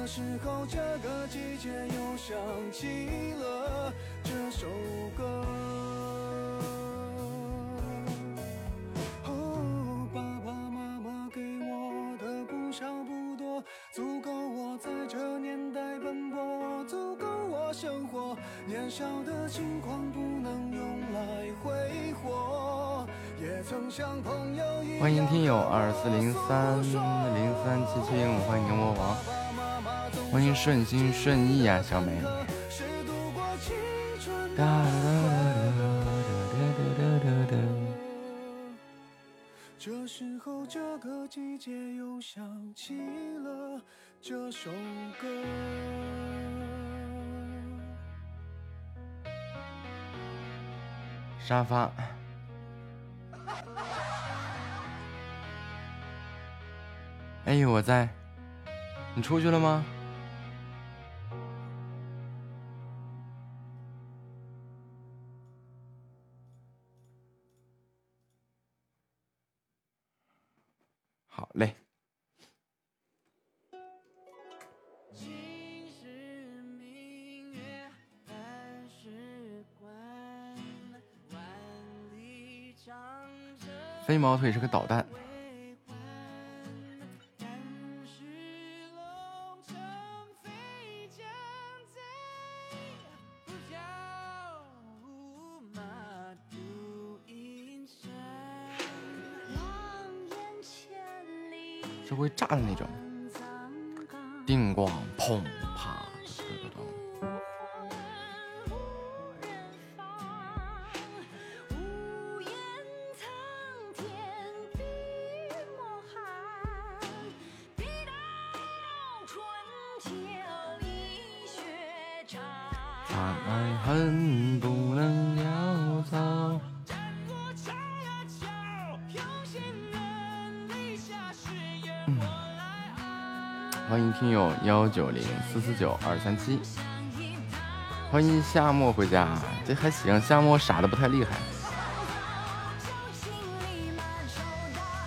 这时候，这个季节又想起了这首歌。哦，爸爸妈妈给我的不少不多，足够我在这年代奔波，足够我生活。年少的轻狂不能用来挥霍，也曾像朋友一样。欢迎听友二四零三零三七七五，欢迎牛魔王，欢迎顺心顺意呀，小美。这时候这个季节又想起了这首歌。沙发。哎呦，我在，你出去了吗？也是个导弹。九零四四九二三七，欢迎夏末回家，这还行，夏末傻的不太厉害。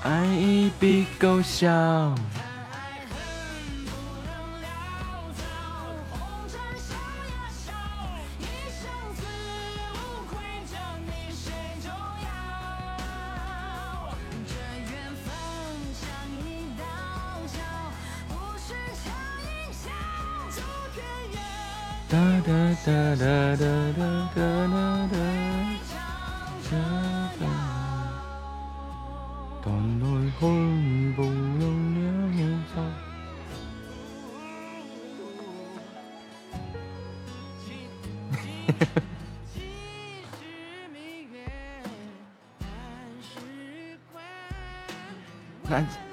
爱一笔勾销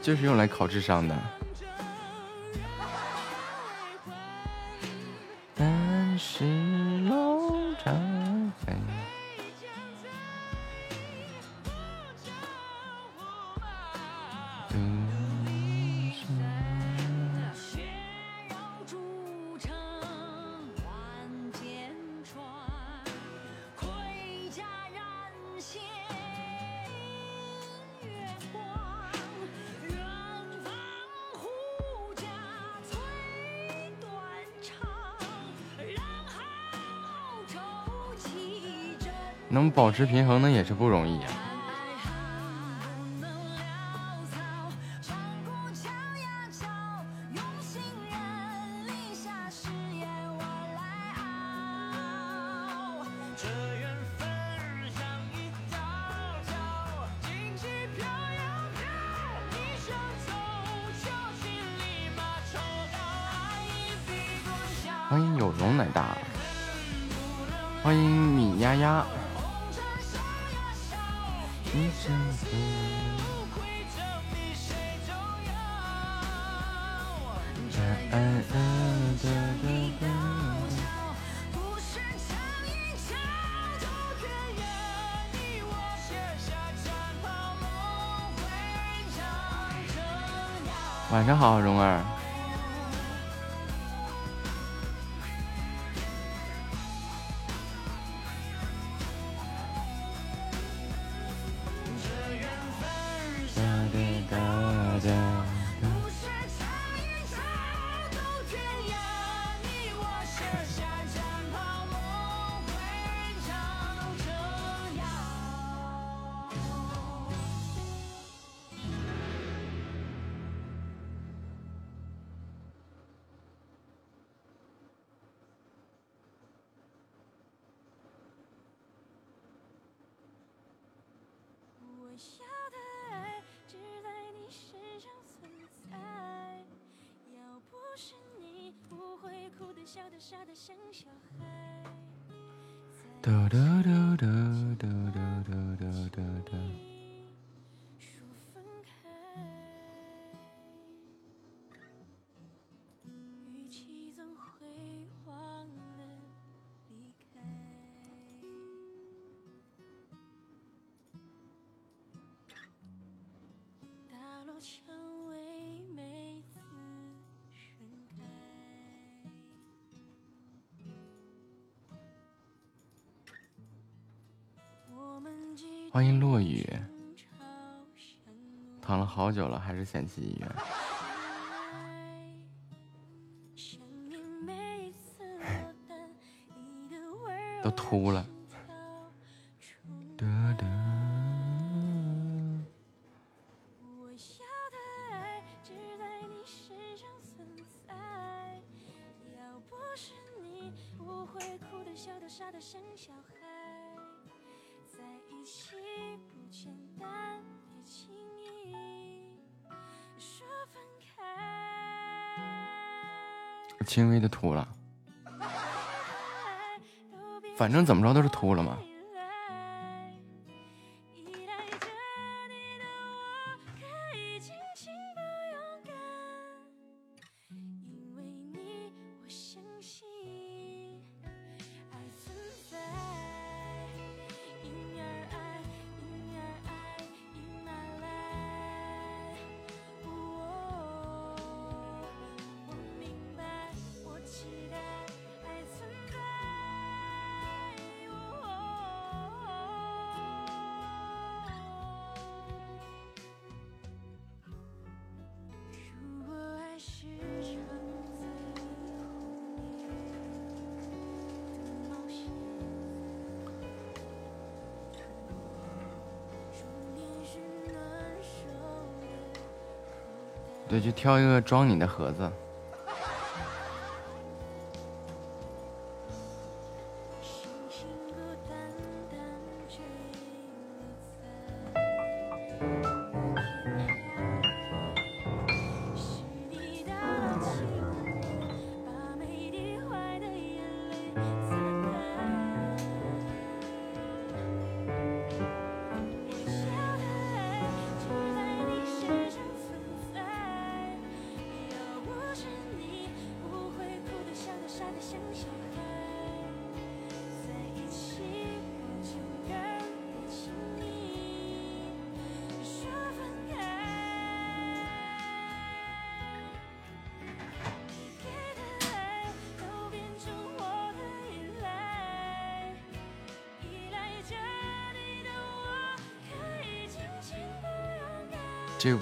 就是用来考智商的。持平衡，那也是不容易呀、欢迎落雨，躺了好久了，还是嫌弃医院，都秃了。反正怎么着都是秃了嘛。挑一个装你的盒子。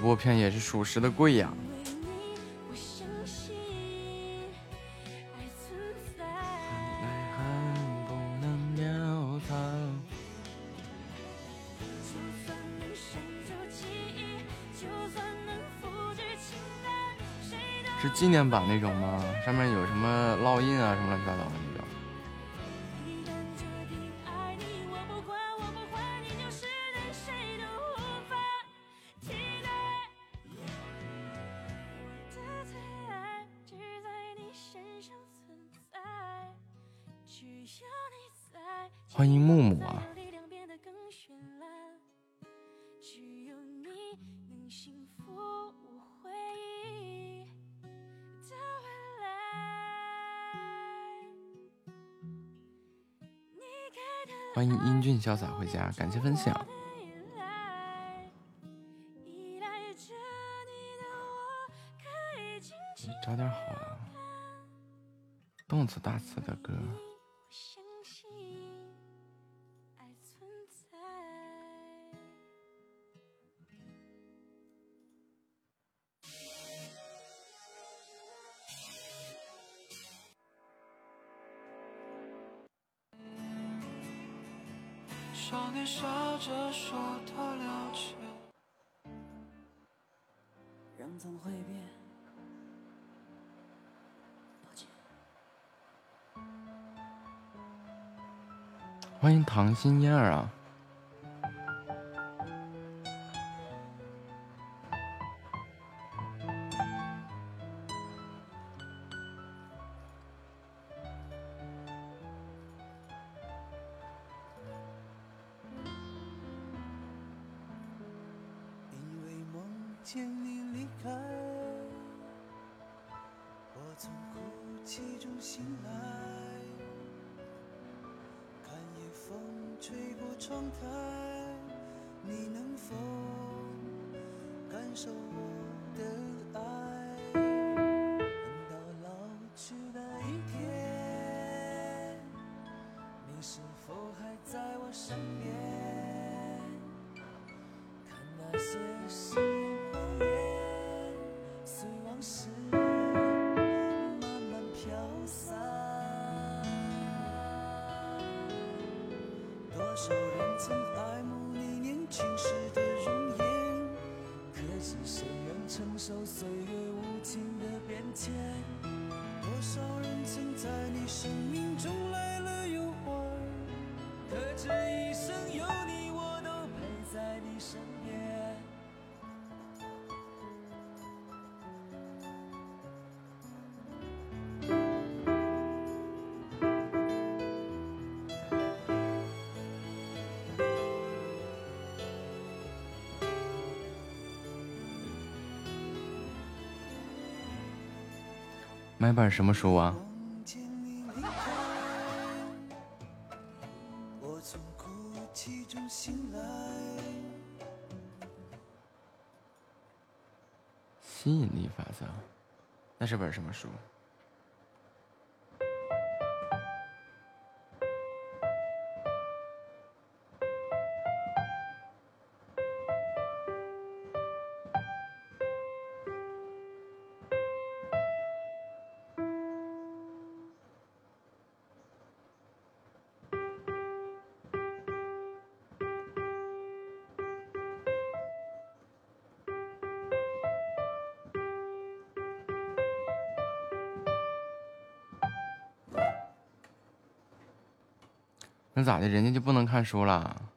这个拨片也是属实的贵呀。是纪念版那种吗？上面有什么烙印啊，什么乱七八糟的。潇洒回家，感谢分享。找点好动词大词的歌。心烟儿啊！多少人曾爱慕你年轻时的容颜，可是谁愿承受岁月无情的变迁？多少人曾在你生命中来了又还，可这一生有你，我都陪在你身边。买本什么书啊？梦见你离开，我从哭泣中醒来。吸引力法则，那是本什么书？那咋的？人家就不能看书了？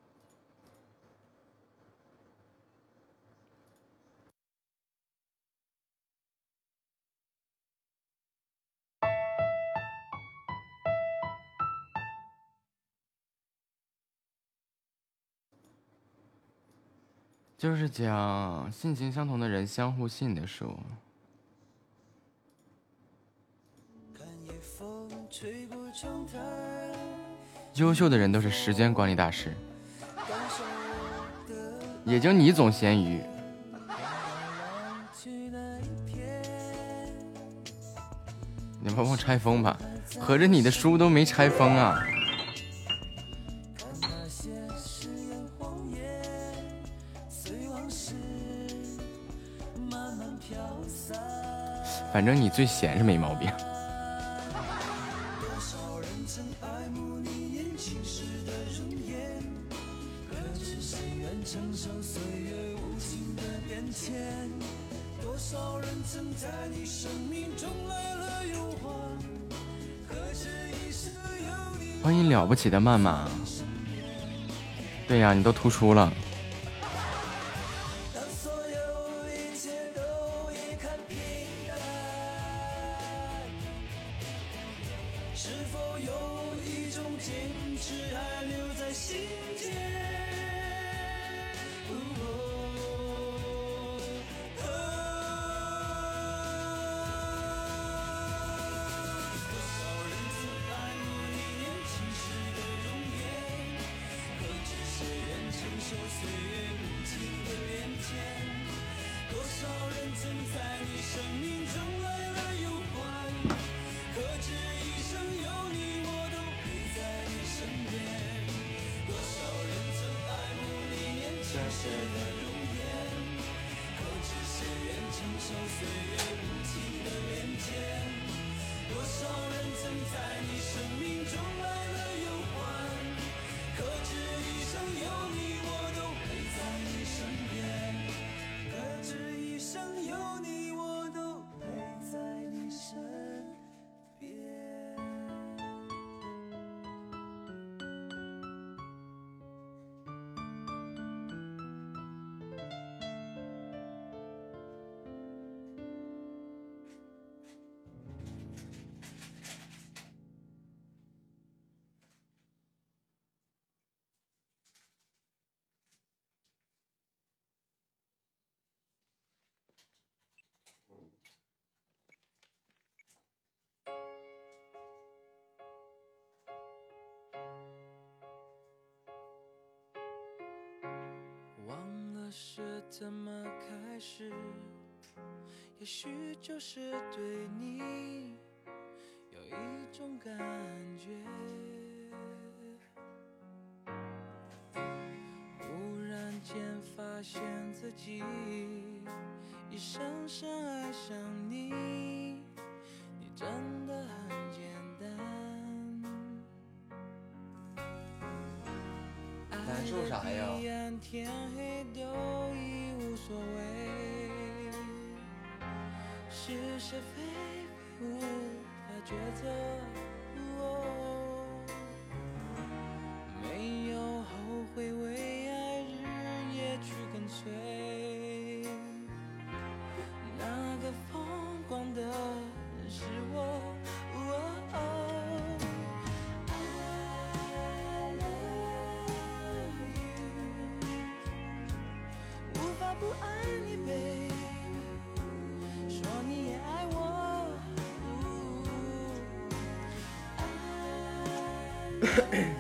就是讲性情相同的人相互吸引的书。优秀的人都是时间管理大师，也就你总咸鱼。你帮我拆封吧，合着你的书都没拆封啊？反正你最闲是没毛病。起的慢吗。对呀、你都突出了。Yeah.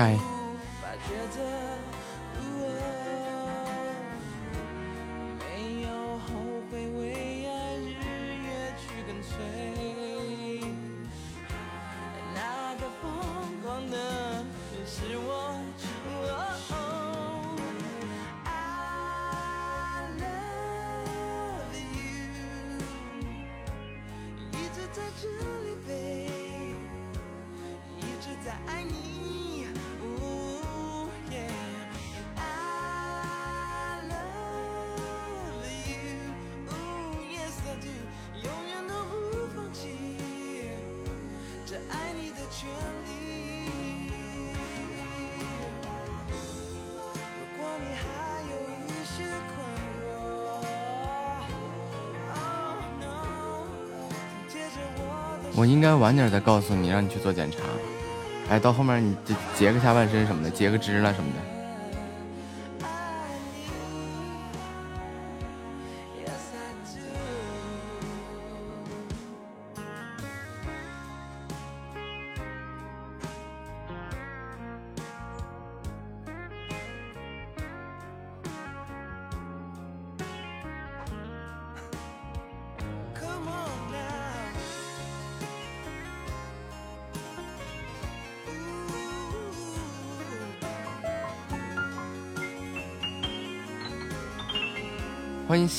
非非该应该晚点再告诉你，让你去做检查。哎，到后面你这截个下半身什么的，截个肢了什么的。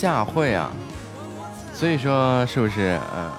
欢迎夏慧啊，所以说是不是？嗯，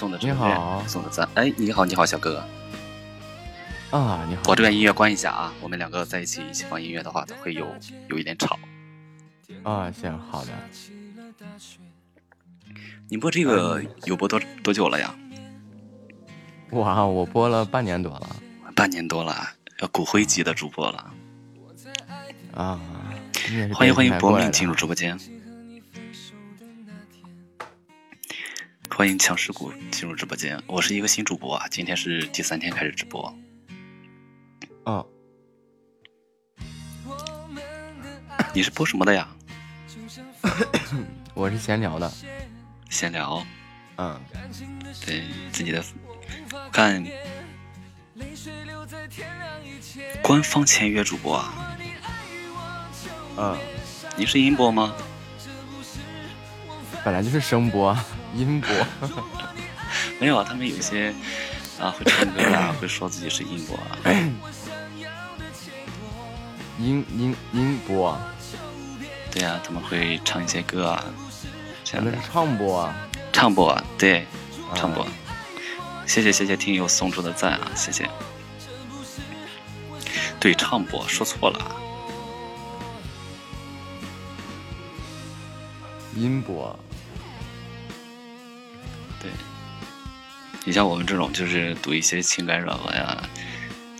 送的你好送的赞。哎，你好，你好，小哥哥。啊，你好。我这边音乐关一下啊，我们两个在一起一起放音乐的话，会有有一点吵。啊，行，好的。你播这个有播多多久了呀？哇，我播了半年多了半年多了，要骨灰级的主播了。啊！欢迎欢迎博博命进入直播间，欢迎强势股进入直播间。我是一个新主播啊，今天是第三天开始直播。哦，你是播什么的呀？我是闲聊的，闲聊，嗯，对自己的看官方签约主播啊，嗯，你是音播吗？本来就是声波、音波，没有啊，他们有一些啊会唱歌啊，会说自己是音播啊。音音音波，对啊、他们会唱一些歌啊，这样的唱播啊，唱播啊，对，啊唱播。谢谢谢谢听友送出的赞啊，谢谢。对，唱播说错了，音波，你像我们这种就是读一些情感软文啊，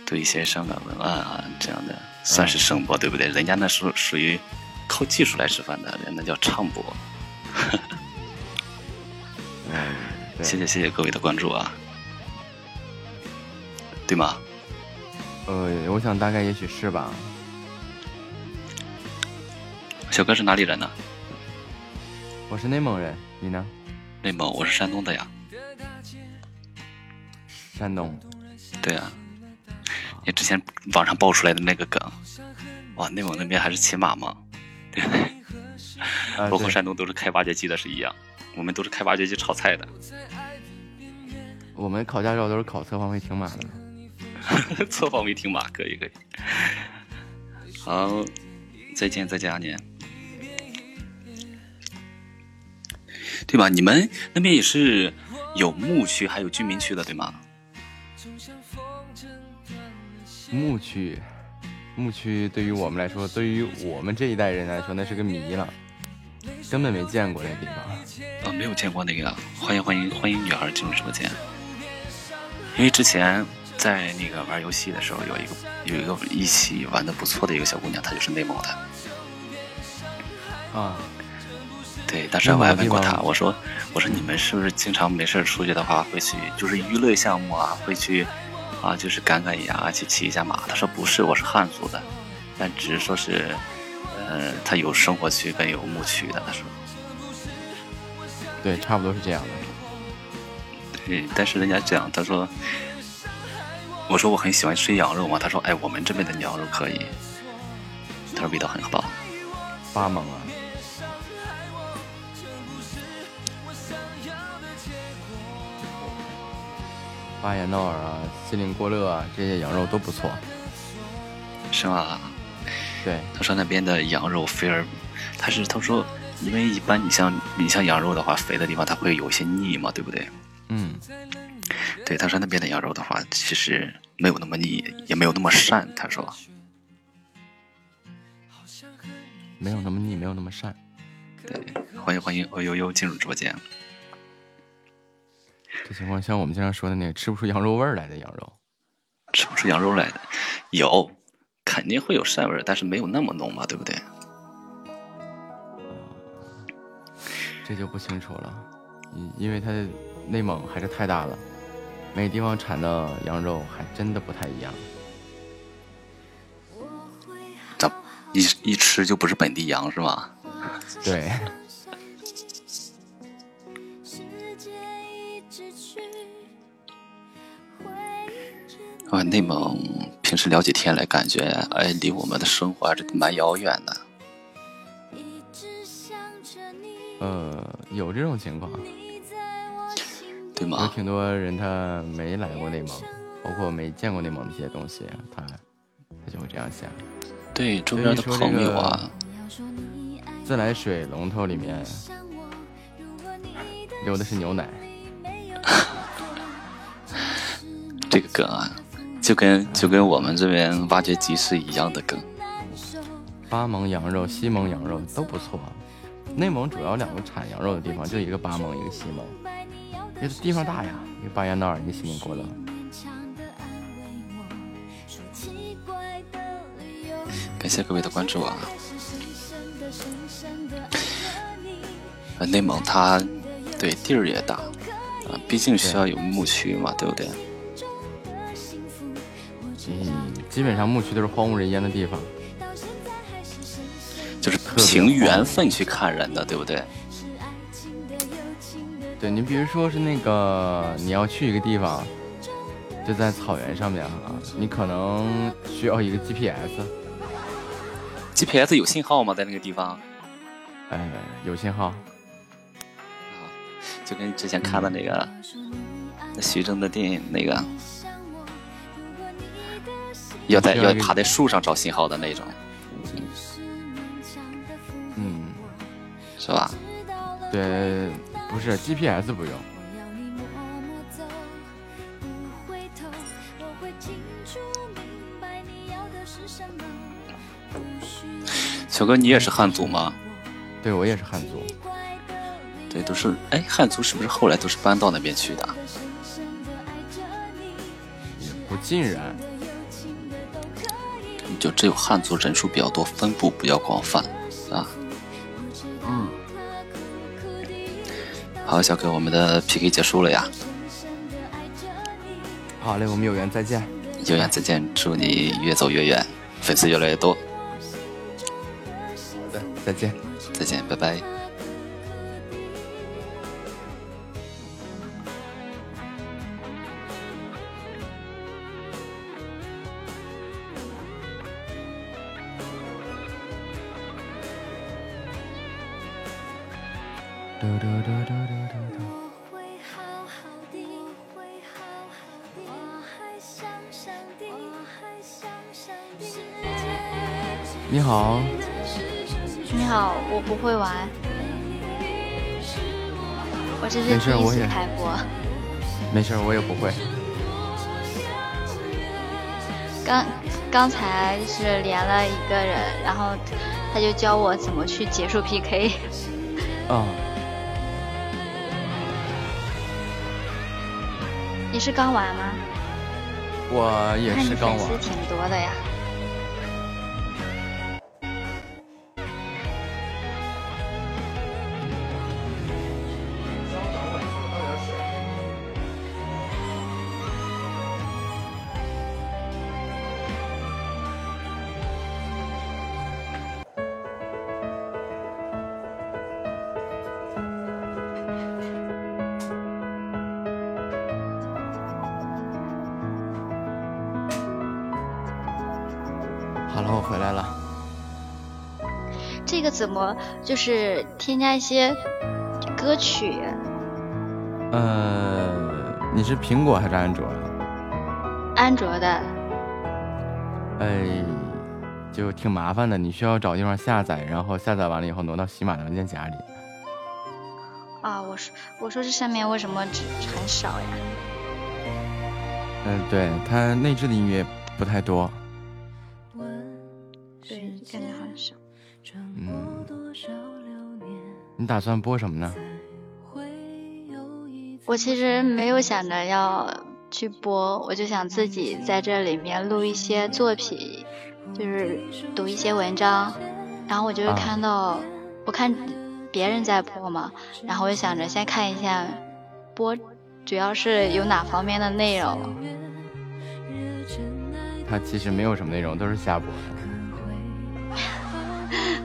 读一些伤感文案啊，这样的算是声播，对不对？人家那是属于靠技术来吃饭的，人那叫唱播。嗯，谢谢谢谢各位的关注啊，对吗？呃，我想大概也许是吧，小哥是哪里人呢？我是内蒙人，你呢？内蒙，我是山东的呀。山东，对啊，你之前网上爆出来的那个梗，哇，内蒙那边还是骑马吗？对，啊，包括山东都是开挖掘机的是一样，我们都是开挖掘机炒菜的。我们考驾照都是考侧方位停马的，侧方位停马，可以可以。好，再见再见，阿年。对吧？你们那边也是有牧区，还有居民区的，对吗？牧区，牧区对于我们来说，对于我们这一代人来说，那是个谜了，根本没见过那地方。啊，没有见过那个，欢迎欢迎欢迎女孩进入直播间。因为之前在那个玩游戏的时候，有一个有一个一起玩的不错的一个小姑娘，她就是内蒙的。啊，对，当时我还问过她，内蒙的地方我说我说你们是不是经常没事儿出去的话，会去就是娱乐项目啊，会去啊就是赶赶羊啊，去骑一下马？他说不是，我是汉族的，但只是说是，呃，他有生活区跟有牧区的。他说，对，差不多是这样的。对，但是人家讲，他说，我说我很喜欢吃羊肉嘛，他说，哎，我们这边的羊肉可以，他说味道很棒。巴蒙啊，巴彦淖尔啊，锡林郭勒啊，这些羊肉都不错。是吗？对，他说那边的羊肉肥而，他是他说，因为一般你像你像羊肉的话，肥的地方它会有一些腻嘛，对不对？嗯，对，他说那边的羊肉的话，其实没有那么腻，也没有那么膻。他说，没有那么腻，没有那么膻。对，欢迎欢迎哦呦呦进入直播间。这情况像我们经常说的那个吃不出羊肉味儿来的羊肉。吃不出羊肉来的，有，肯定会有膻味儿，但是没有那么浓嘛，对不对？这就不清楚了，因因为它内蒙还是太大了，每个地方产的羊肉还真的不太一样。咱一一吃就不是本地羊是吗？对，啊，内蒙平时聊起天来，感觉哎，离我们的生活还是蛮遥远的。呃，有这种情况，对吗？有挺多人他没来过内蒙，包括没见过内蒙的一些东西，他他就会这样想。对，周边的朋友啊，自来水龙头里面 流的是牛奶，这个梗啊，就跟就跟我们这边挖掘机是一样的梗。巴盟羊肉、西蒙羊肉都不错。内蒙主要两个产羊肉的地方，就一个巴盟，一个西蒙。别的地方大呀，一个巴彦淖尔，你心里过乐。感谢各位的关注啊！呃，内蒙它对地儿也大啊，毕竟需要有牧区嘛，对不对？嗯，基本上牧区都是荒无人烟的地方，就是凭缘分去看人的，对不对？对你比如说是那个你要去一个地方，就在草原上面啊，你可能需要一个 GPS。GPS 有信号吗？在那个地方？哎，有信号。啊，就跟之前看的那个徐峥的电影那个，要在要爬在树上找信号的那种。嗯，是吧？对，不是 GPS 不用。小哥，你也是汉族吗？对，我也是汉族。对，都是哎，汉族是不是后来都是搬到那边去的？不尽然，就只有汉族人数比较多，分布比较广泛啊。嗯。好，小哥，我们的 PK 结束了呀。好嘞，我们有缘再见。有缘再见，祝你越走越远，粉丝越来越多。好的再见，再见，拜拜。你好。你好，我不会玩，我这是第一次开播。没事，我也不会。刚刚才是连了一个人，然后他就教我怎么去结束 PK。啊。你是刚玩吗？我也是刚玩。粉丝挺多的呀。么就是添加一些歌曲？呃，你是苹果还是安卓？安卓的。哎，就挺麻烦的，你需要找地方下载，然后下载完了以后挪到喜马的文件夹里。啊，我说我说这上面为什么只很少呀？嗯，对，它内置的音乐不太多。打算播什么呢？我其实没有想着要去播，我就想自己在这里面录一些作品，就是读一些文章。然后我就是看到，我看别人在播嘛，然后我就想着先看一下播，主要是有哪方面的内容。他其实没有什么内容，都是瞎播的。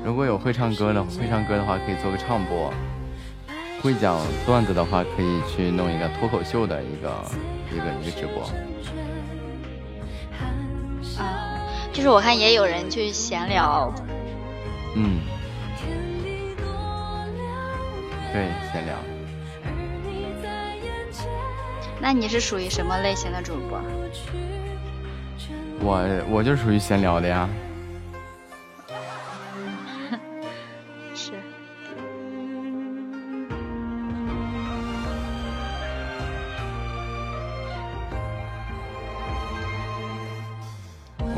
如果有会唱歌的，会唱歌的话可以做个唱播；会讲段子的话，可以去弄一个脱口秀的一个一个一个直播。啊，就是我看也有人去闲聊。嗯，对，闲聊。那你是属于什么类型的主播？我我就属于闲聊的呀。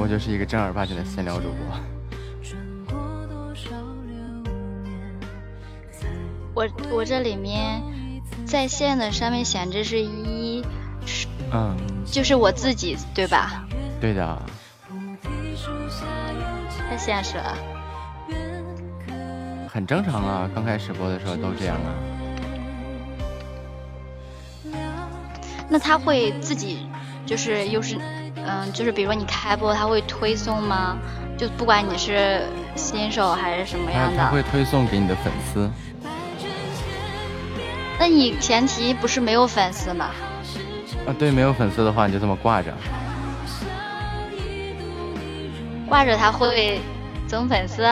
我就是一个正儿八经的闲聊主播。我我这里面在线的上面显示是一，嗯，就是我自己对吧？对的。太现实了。很正常啊，刚开始播的时候都这样啊。那他会自己就是又是嗯，就是比如说你开播，他会推送吗？就不管你是新手还是什么样的，他会推送给你的粉丝。那你前提不是没有粉丝吗？啊，对，没有粉丝的话，你就这么挂着。挂着他会增粉丝？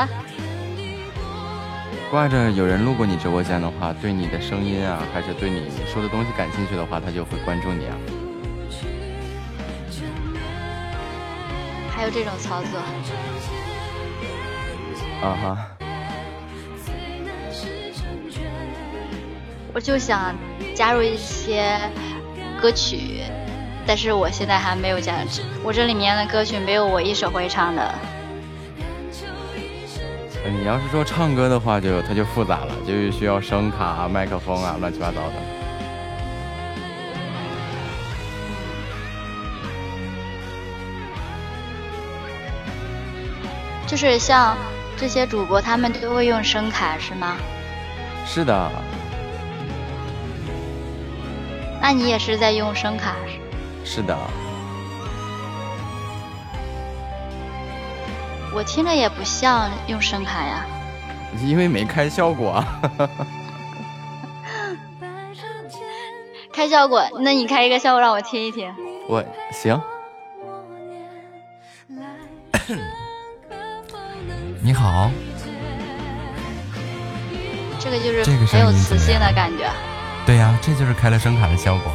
挂着有人路过你直播间的话，对你的声音啊，还是对你说的东西感兴趣的话，他就会关注你啊。还有这种操作？啊哈。我就想加入一些歌曲，但是我现在还没有加。我这里面的歌曲没有我一首会唱的。你要是说唱歌的话，就它就复杂了，就需要声卡、麦克风啊，乱七八糟的。就是像这些主播，他们都会用声卡是吗？是的。那你也是在用声卡？是的。我听着也不像用声卡呀。因为没开效果。开效果？那你开一个效果让我听一听。我行。你好。这个就是很有磁性的感觉。对呀，这就是开了声卡的效果。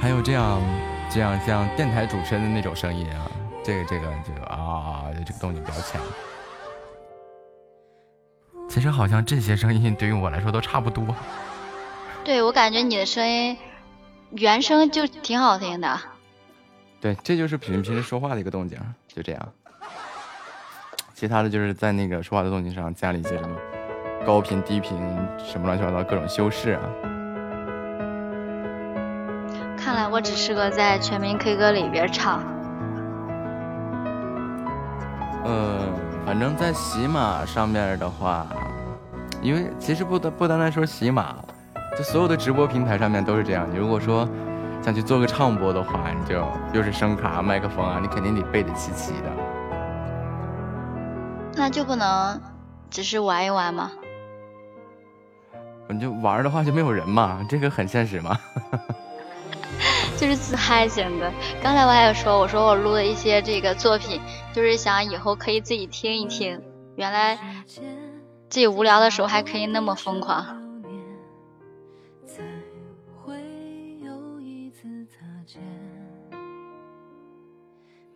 还有这样，这样像电台主持人的那种声音啊，这个这个这个啊，这个动静比较强。其实好像这些声音对于我来说都差不多。对，我感觉你的声音原声就挺好听的。对，这就是平平时说话的一个动静，就这样。其他的就是在那个说话的动静上加了一些什么高频、低频，什么乱七八糟各种修饰啊。看来我只适合在全民 K 歌里边唱。呃，反正在喜马上面的话，因为其实不单不单单说喜马，就所有的直播平台上面都是这样。你如果说想去做个唱播的话，你就又是声卡、麦克风啊，你肯定得备得齐齐的。那就不能只是玩一玩吗？你就玩的话就没有人嘛，这个很现实嘛。就是自嗨型的。刚才我还有说，我说我录的一些这个作品，就是想以后可以自己听一听。原来自己无聊的时候还可以那么疯狂。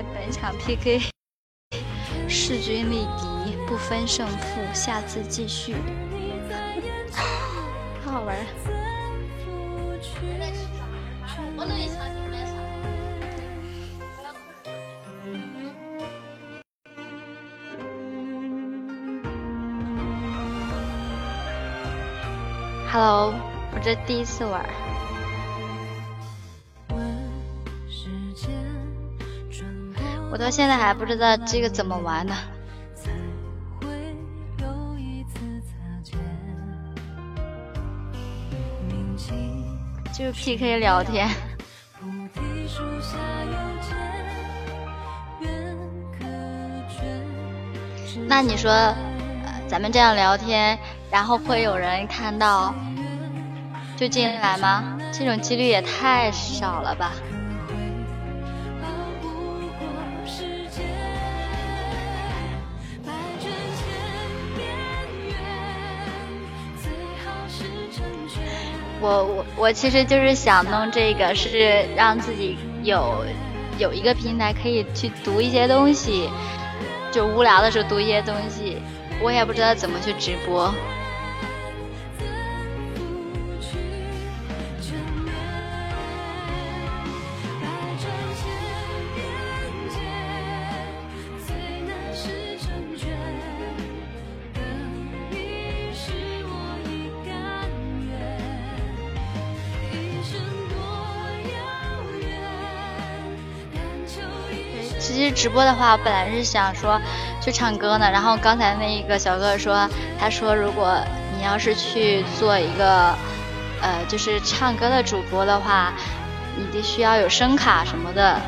在本场 PK 势均力敌，不分胜负，下次继续。太 好玩了。Hello，我这第一次玩。我到现在还不知道这个怎么玩呢。就是 PK 聊天。那你说，咱们这样聊天，然后会有人看到就进来吗？这种几率也太少了吧。我我我其实就是想弄这个，是让自己有有一个平台可以去读一些东西，就无聊的时候读一些东西。我也不知道怎么去直播。直播的话，我本来是想说去唱歌呢。然后刚才那一个小哥哥说，他说如果你要是去做一个，呃，就是唱歌的主播的话，你得需要有声卡什么的。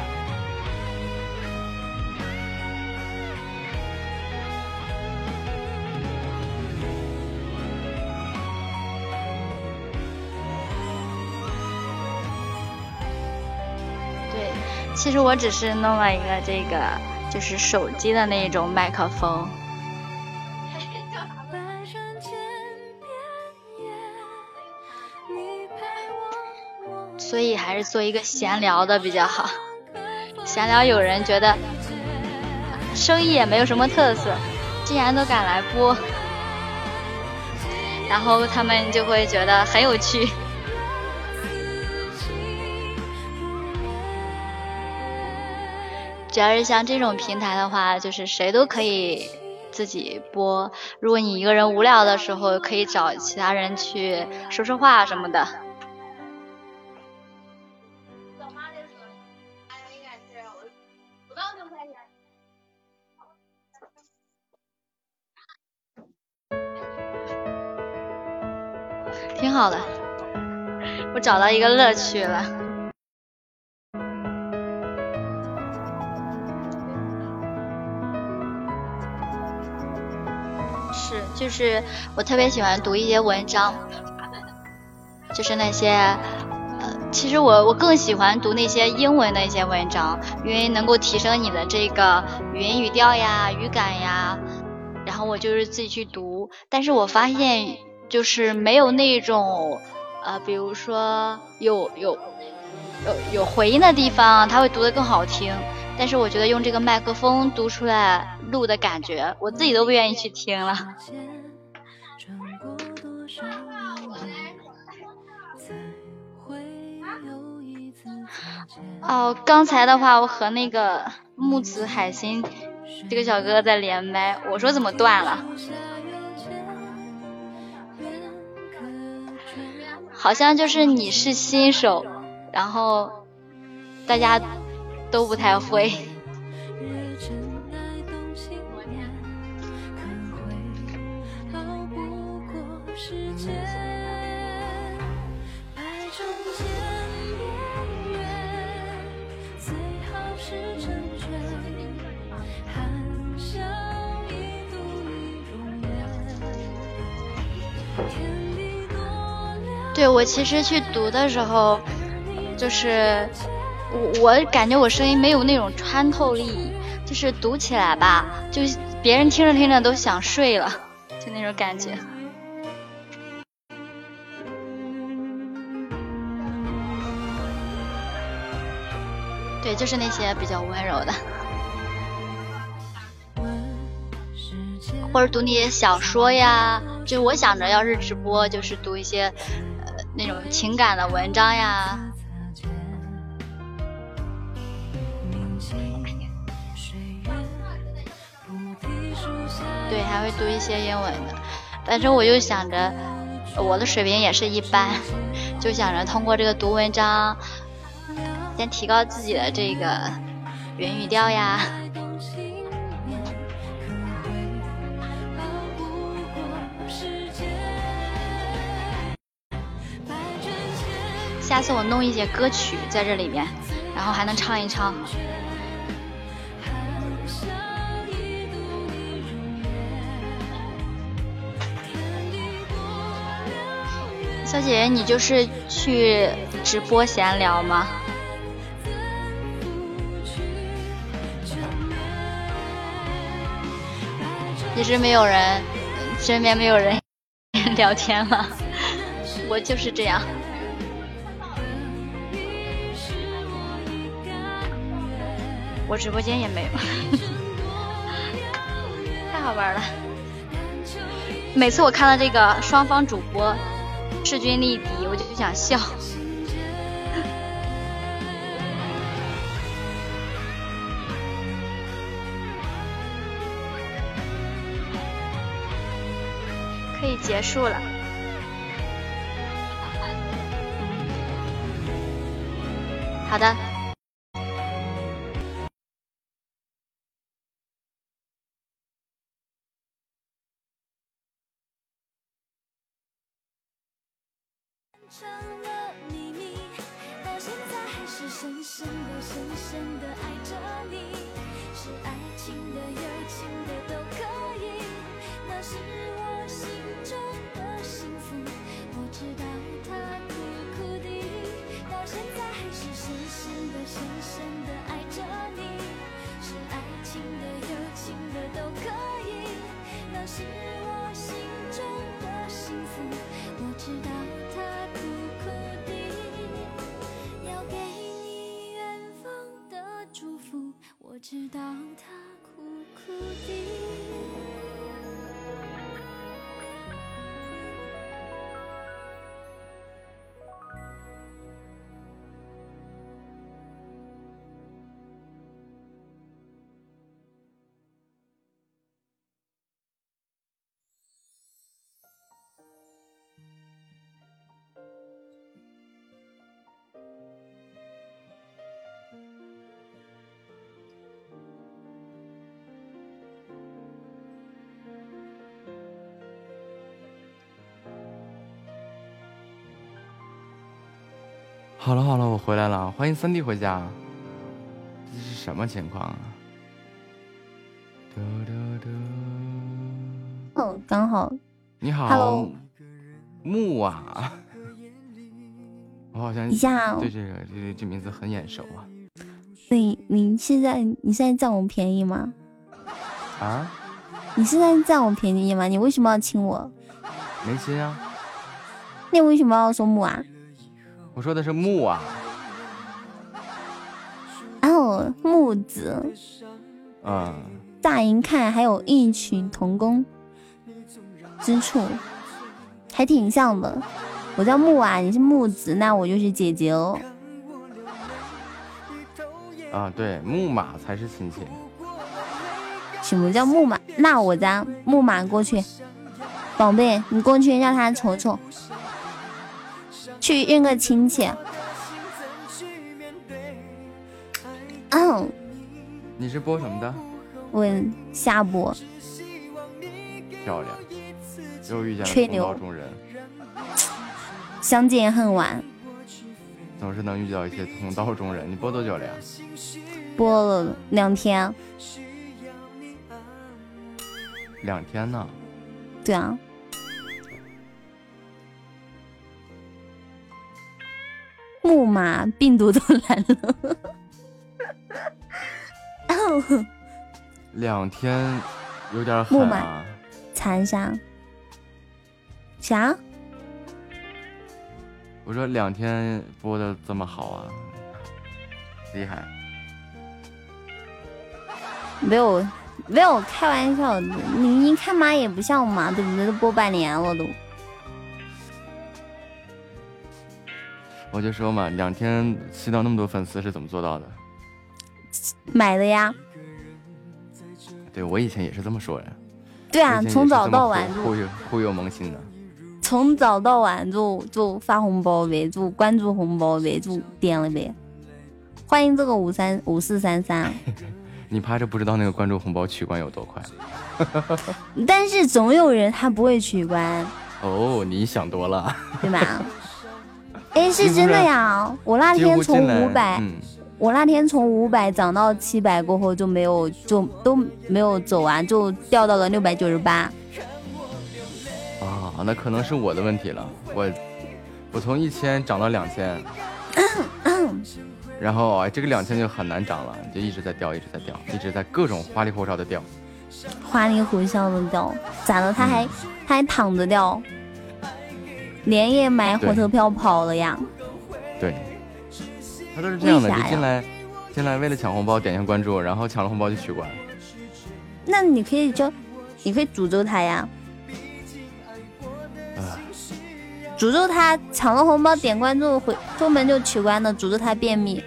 其实我只是弄了一个这个，就是手机的那一种麦克风，所以还是做一个闲聊的比较好。闲聊有人觉得生意也没有什么特色，竟然都敢来播，然后他们就会觉得很有趣。只要是像这种平台的话，就是谁都可以自己播。如果你一个人无聊的时候，可以找其他人去说说话什么的。挺好的，我找到一个乐趣了。就是我特别喜欢读一些文章，就是那些，呃，其实我我更喜欢读那些英文的一些文章，因为能够提升你的这个语音语调呀、语感呀。然后我就是自己去读，但是我发现就是没有那种，呃，比如说有有有有回音的地方，他会读得更好听。但是我觉得用这个麦克风读出来录的感觉，我自己都不愿意去听了。哦，刚才的话，我和那个木子海星这个小哥哥在连麦，我说怎么断了？好像就是你是新手，然后大家都不太会。对我其实去读的时候，就是我我感觉我声音没有那种穿透力，就是读起来吧，就别人听着听着都想睡了，就那种感觉。对，就是那些比较温柔的，或者读那些小说呀。就我想着，要是直播，就是读一些呃。那种情感的文章呀，对，还会读一些英文的。反正我就想着，我的水平也是一般，就想着通过这个读文章，先提高自己的这个原语调呀。下次我弄一些歌曲在这里面，然后还能唱一唱。小姐姐，你就是去直播闲聊吗？一直没有人，身边没有人 聊天了，我就是这样。我直播间也没有，太好玩了。每次我看到这个双方主播。势均力敌，我就想笑。可以结束了。好的。成了秘密，到现在还是深深的、深深的爱着你。是爱情的、友情的都可以，那是我心中的幸福。我知道他苦苦的，到现在还是深深的、深深的爱着你。是爱情的、友情的都可以，那是我心中的幸福我知道他苦苦的要给你远方的祝福我知道他苦苦的好了好了，我回来了，欢迎三弟回家。这是什么情况啊？哦，刚好。你好。Hello。木啊。我好像一下对这个这这名字很眼熟啊。你你现在你现在占我便宜吗？啊？你现在占我便宜吗？你为什么要亲我？没亲啊。那为什么要说木啊？我说的是木啊，哦，木子，嗯，乍一看还有异曲同工之处，还挺像的。我叫木啊，你是木子，那我就是姐姐哦。啊，对，木马才是亲戚。什么叫木马？那我家木马过去，宝贝，你过去让他瞅瞅。去认个亲戚。嗯，你是播什么的？我下播。漂亮，又遇见了同道中人。相见恨晚。总是能遇到一些同道中人。你播多久了呀？播了两天。两天呢？对啊。木马病毒都来了，两天有点狠啊！残杀啥？我说两天播的这么好啊，厉害！没有没有开玩笑的，你看嘛也不像嘛，对不对？都播半年了都。我就说嘛，两天吸到那么多粉丝是怎么做到的？买的呀。对，我以前也是这么说的。对啊，从早到晚忽悠忽悠萌新的。从早到晚就就发红包呗，就关注红包呗，就点了呗。欢迎这个五三五四三三。你怕是不知道那个关注红包取关有多快。但是总有人他不会取关。哦，你想多了，对吧？哎，是真的呀！我那天从五百，我那天从五百涨到七百过后就没有，就都没有走完，就掉到了六百九十八。啊，那可能是我的问题了。我我从一千涨到两千，然后哎，这个两千就很难涨了，就一直在掉，一直在掉，一直在各种花里胡哨的掉。花里胡哨的掉，咋了？他还他还躺着掉。连夜买火车票跑了呀！对，他都是这样的，就进来进来为了抢红包点一下关注，然后抢了红包就取关。那你可以就，你可以诅咒他呀。诅咒他抢了红包点关注回出门就取关的，诅咒他便秘。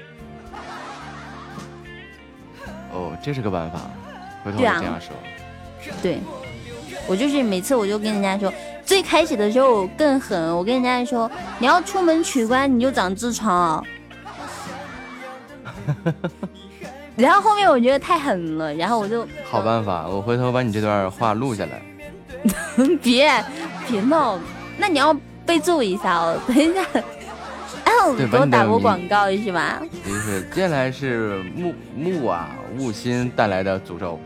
哦，这是个办法，回头我这样说。对，我就是每次我就跟人家说，最开始的时候更狠，我跟人家说，你要出门取关你就长痔疮。然后后面我觉得太狠了，然后我就好办法，我回头把你这段话录下来。别别闹，那你要。备注一下哦，等一下，给我打波广告是吧？不是，接下来是木木啊木心带来的诅咒，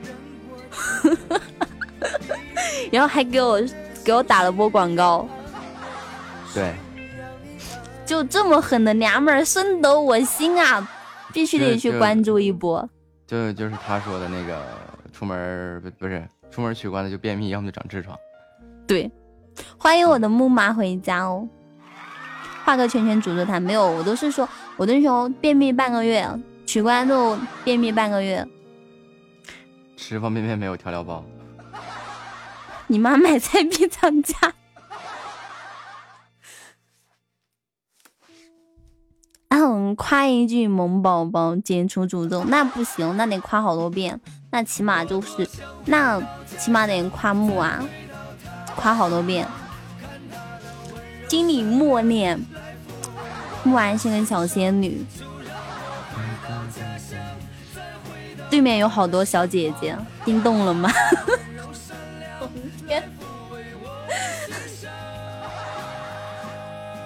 然后还给我给我打了波广告，对，就这么狠的娘们儿深得我心啊，必须得去关注一波。就就是他说的那个，出门不不是出门取关的就便秘，要么就长痔疮。对。欢迎我的木马回家哦！画个圈圈诅咒他，没有，我都是说，我都是说便秘半个月，取关就便秘半个月。吃方便面没有调料包？你妈买菜必涨价。嗯，夸一句萌宝宝解除诅咒，那不行，那得夸好多遍，那起码就是，那起码得夸木啊。夸好多遍，心里默念：木安是个小仙女。对面有好多小姐姐，心动了吗？天！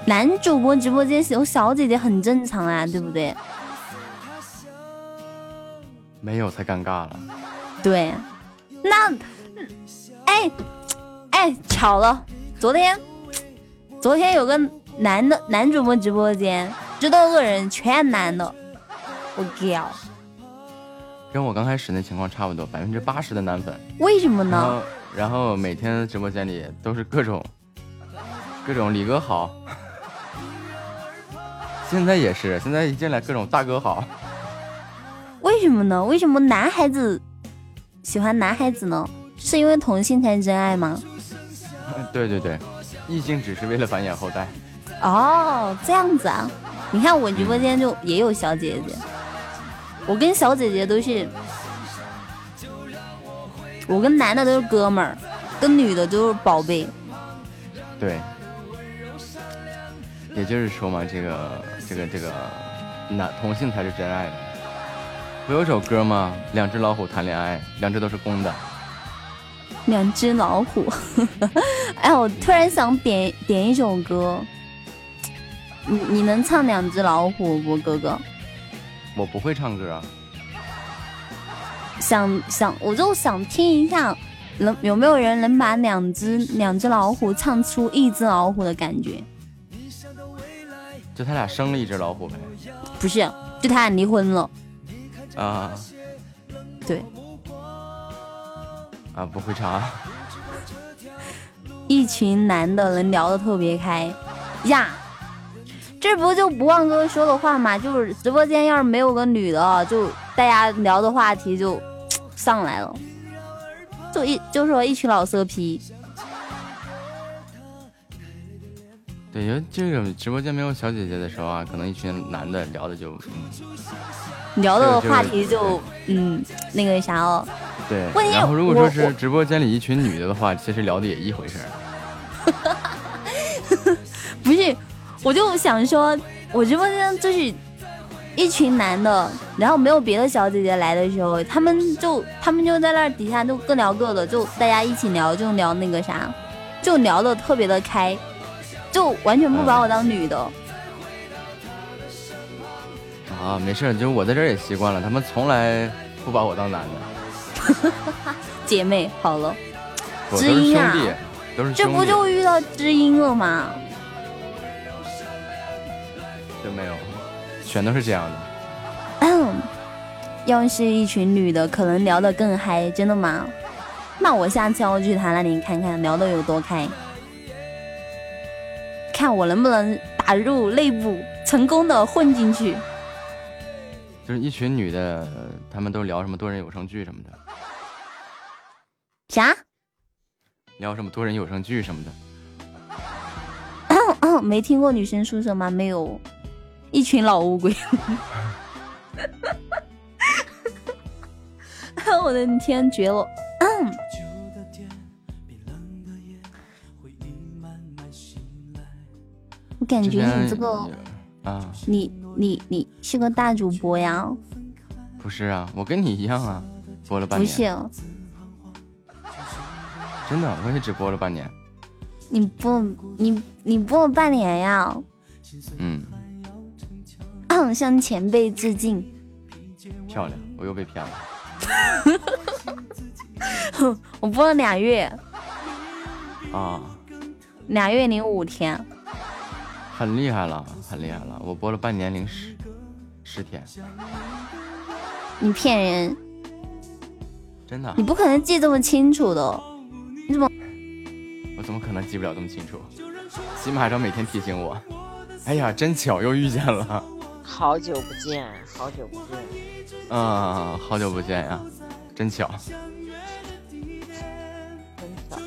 男主播直播间有小姐姐很正常啊，对不对？没有才尴尬了。对，那，哎。哎，巧了，昨天，昨天有个男的男主播直播间，知道个人全男的，我屌，跟我刚开始那情况差不多，百分之八十的男粉。为什么呢？然后每天直播间里都是各种 各种李哥好，现在也是，现在一进来各种大哥好。为什么呢？为什么男孩子喜欢男孩子呢？是因为同性才真爱吗？对对对，异性只是为了繁衍后代。哦，这样子啊！你看我直播间就也有小姐姐，我跟小姐姐都是，我跟男的都是哥们儿，跟女的都是宝贝。对，也就是说嘛，这个这个这个男同性才是真爱的。不有首歌吗？两只老虎谈恋爱，两只都是公的。两只老虎，哎，我突然想点点一首歌，你你能唱两只老虎不，哥哥？我不会唱歌啊。想想，我就想听一下，能有没有人能把两只两只老虎唱出一只老虎的感觉？就他俩生了一只老虎呗？不是，就他俩离婚了。啊，对。啊，不会唱。一群男的能聊得特别开呀，这不就不忘哥说的话嘛？就是直播间要是没有个女的，就大家聊的话题就上来了，就一就说一群老色批。对，因为这个直播间没有小姐姐的时候啊，可能一群男的聊的就聊的话题就嗯那个啥哦。对，然后如果说是直播间里一群女的的话，其实聊的也一回事儿。不是，我就想说，我直播间就是一群男的，然后没有别的小姐姐来的时候，他们就他们就在那底下就各聊各的，就大家一起聊，就聊那个啥，就聊的特别的开，就完全不把我当女的。啊，没事，就是我在这儿也习惯了，他们从来不把我当男的。姐妹好了，知音啊，这不就遇到知音了吗？就没有，全都是这样的。嗯，要是一群女的，可能聊得更嗨，真的吗？那我下次要去他那里看看，聊得有多开，看我能不能打入内部，成功的混进去。就是一群女的，她们都聊什么多人有声剧什么的。啥？聊什么多人有声剧什么的？没听过女生宿舍吗？没有，一群老乌龟。我的天，绝了！我感觉你这个啊，你你你是个大主播呀？不是啊，我跟你一样啊，播了半年。不是，真的，我也只播了半年。你播你你播了半年呀？嗯。向前辈致敬。漂亮，我又被骗了。我播了俩月。啊。俩月零五天。很厉害了，很厉害了！我播了半年零十十天。你骗人！真的？你不可能记这么清楚的，你怎么？我怎么可能记不了这么清楚？起码要每天提醒我。哎呀，真巧，又遇见了。好久不见，好久不见。嗯，好久不见呀，真巧。真巧。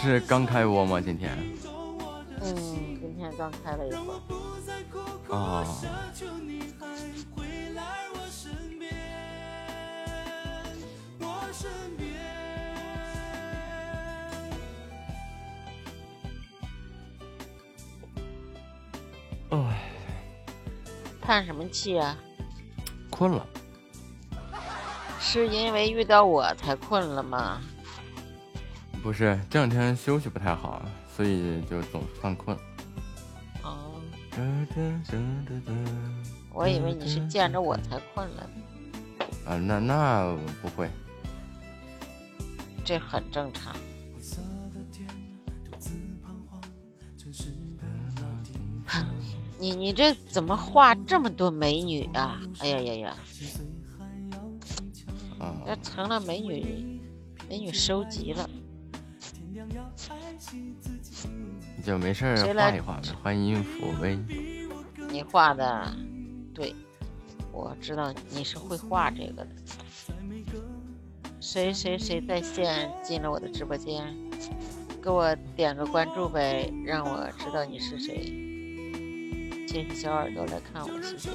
是刚开播吗？今天？嗯，今天刚开了一会儿。啊。哎，叹什么气啊？困了。是因为遇到我才困了吗？不是，这两天休息不太好。所以就总犯困。哦。我以为你是见着我才困了呢。啊，那那不会。这很正常。你你这怎么画这么多美女啊？哎呀呀呀！这成了美女美女收集了。就没事画一画呗，欢迎福威。你画的，对，我知道你是会画这个的。谁谁谁在线进了我的直播间，给我点个关注呗，让我知道你是谁。谢谢小耳朵来看我，谢谢。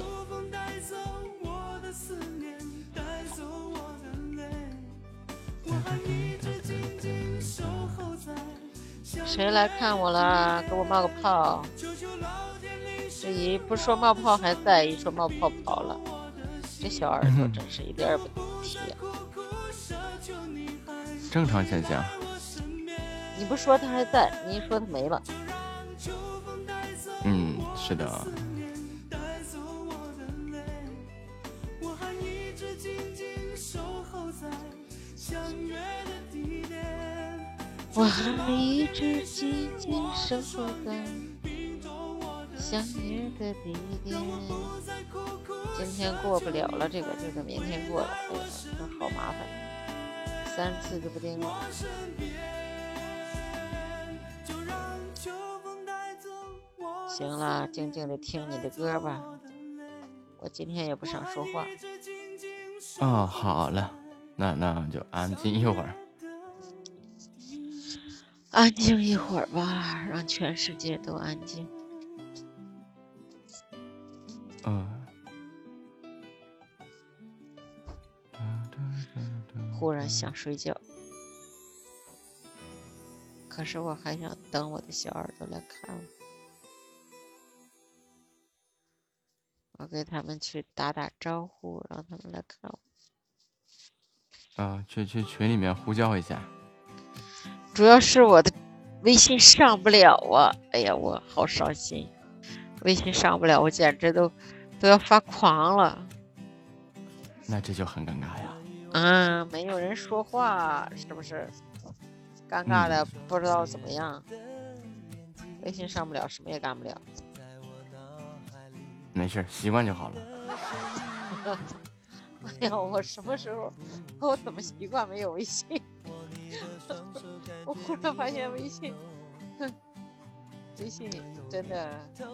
谁来看我了？给我冒个泡！这一不说冒泡还在，一说冒泡跑了。这小耳朵真是一点也不贴。正常现象。你不说他还在，你一说他没了。是的。我还一直静静守候在相约的地点。今天过不了了，这个就得明天过了。哎呀，那好麻烦，三次就不定了。行了，静静的听你的歌吧。我今天也不想说话。哦，好了，那那就安静一会儿。安静一会儿吧，让全世界都安静。嗯。忽然想睡觉，可是我还想等我的小耳朵来看我。我给他们去打打招呼，让他们来看我。啊，去去群里面呼叫一下。主要是我的微信上不了啊！哎呀，我好伤心，微信上不了，我简直都都要发狂了。那这就很尴尬呀。嗯，没有人说话，是不是？尴尬的不知道怎么样。微信上不了，什么也干不了。没事，习惯就好了。哎呀，我什么时候？我怎么习惯没有微信？我忽然发现微信，微信真的真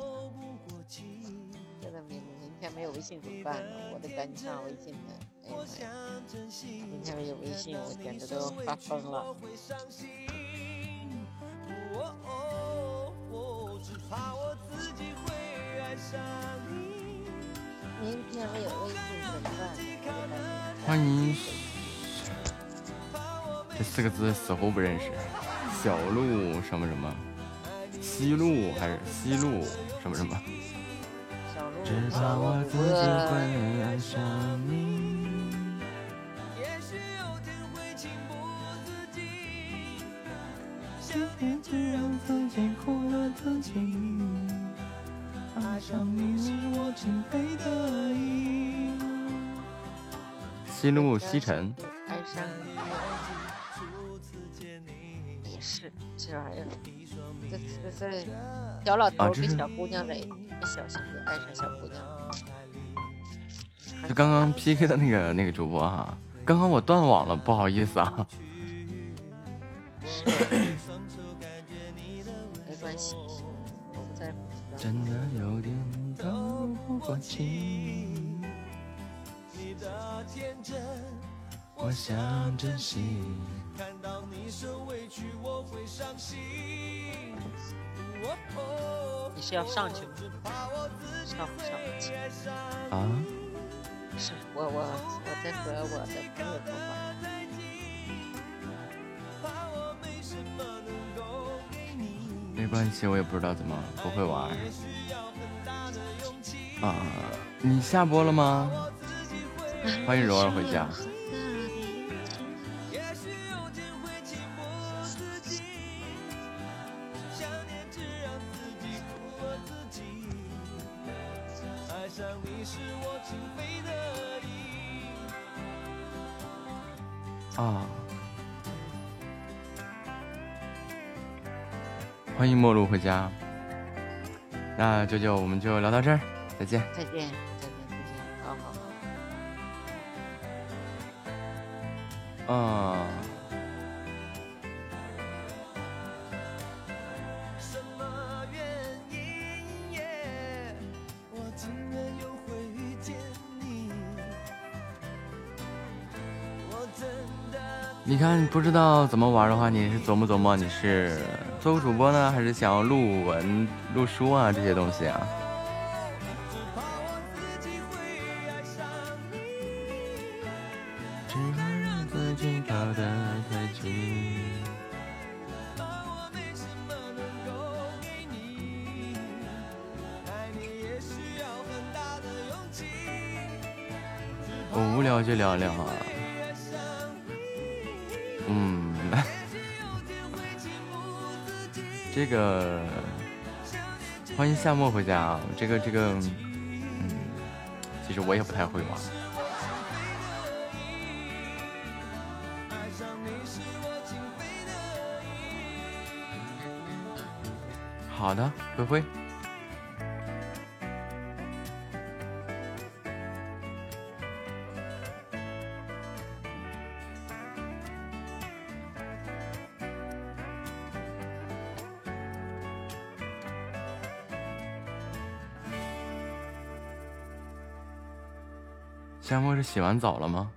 的明明天没有微信怎么办呢？我得赶紧上微信呢。哎呀妈呀！今天没有微信，我简直都要发疯了。欢迎，这四个字死活不认识。小鹿什么什么？西路还是西路什么什么？只怕我自己会爱上你。西路西沉。爱上也是这玩意儿，这这这小老头跟小姑娘嘞。小心就爱上小姑娘。就刚刚 PK 的那个那个主播哈，刚刚我断网了，不好意思啊。真的有点透不过气。你的天真，我想珍惜。看到你受委屈，我会伤心。你是要上去吗？上上去啊？是我我我在和我的朋友说话。没关系，我也不知道怎么不会玩。啊，你下播了吗？欢迎柔儿回家。啊！欢迎陌路回家。那舅舅，我们就聊到这儿，再见。再见，再见，再见。好好好。啊。你看，不知道怎么玩的话，你是琢磨琢磨，你是做个主播呢，还是想要录文、录书啊这些东西啊？我无聊就聊聊啊。这个欢迎夏末回家啊！这个这个，嗯，其实我也不太会玩。好的，灰灰。夏沫是洗完澡了吗？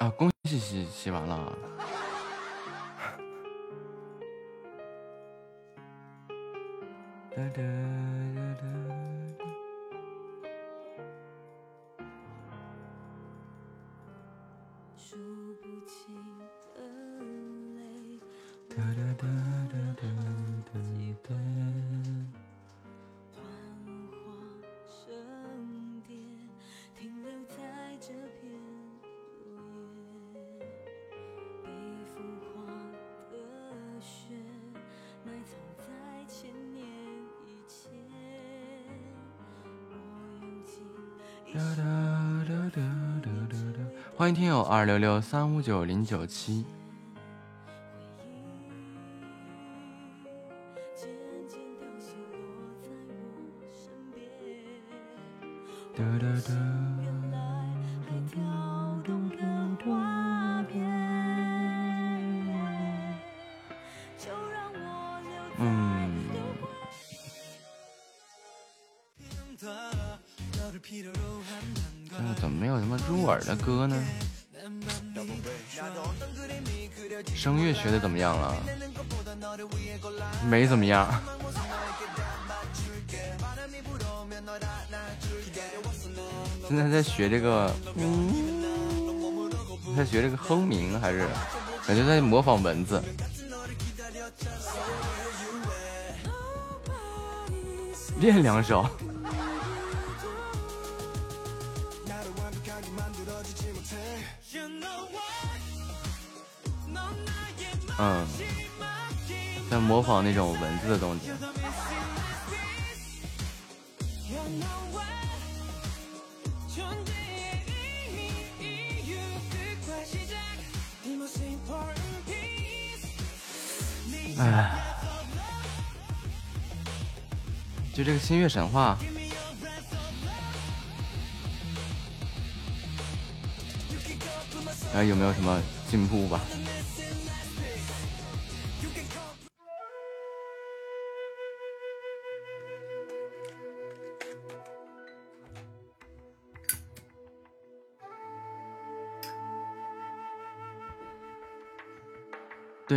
啊，恭喜洗洗完了。二六六三五九零九七。嗯，怎么没有什么入耳的歌呢？了？没怎么样。现在在学这个，嗯在学这个哼鸣，还是感觉在模仿蚊子？练两首。模仿那种文字的东西。哎，就这个星月神话，哎，有没有什么进步吧？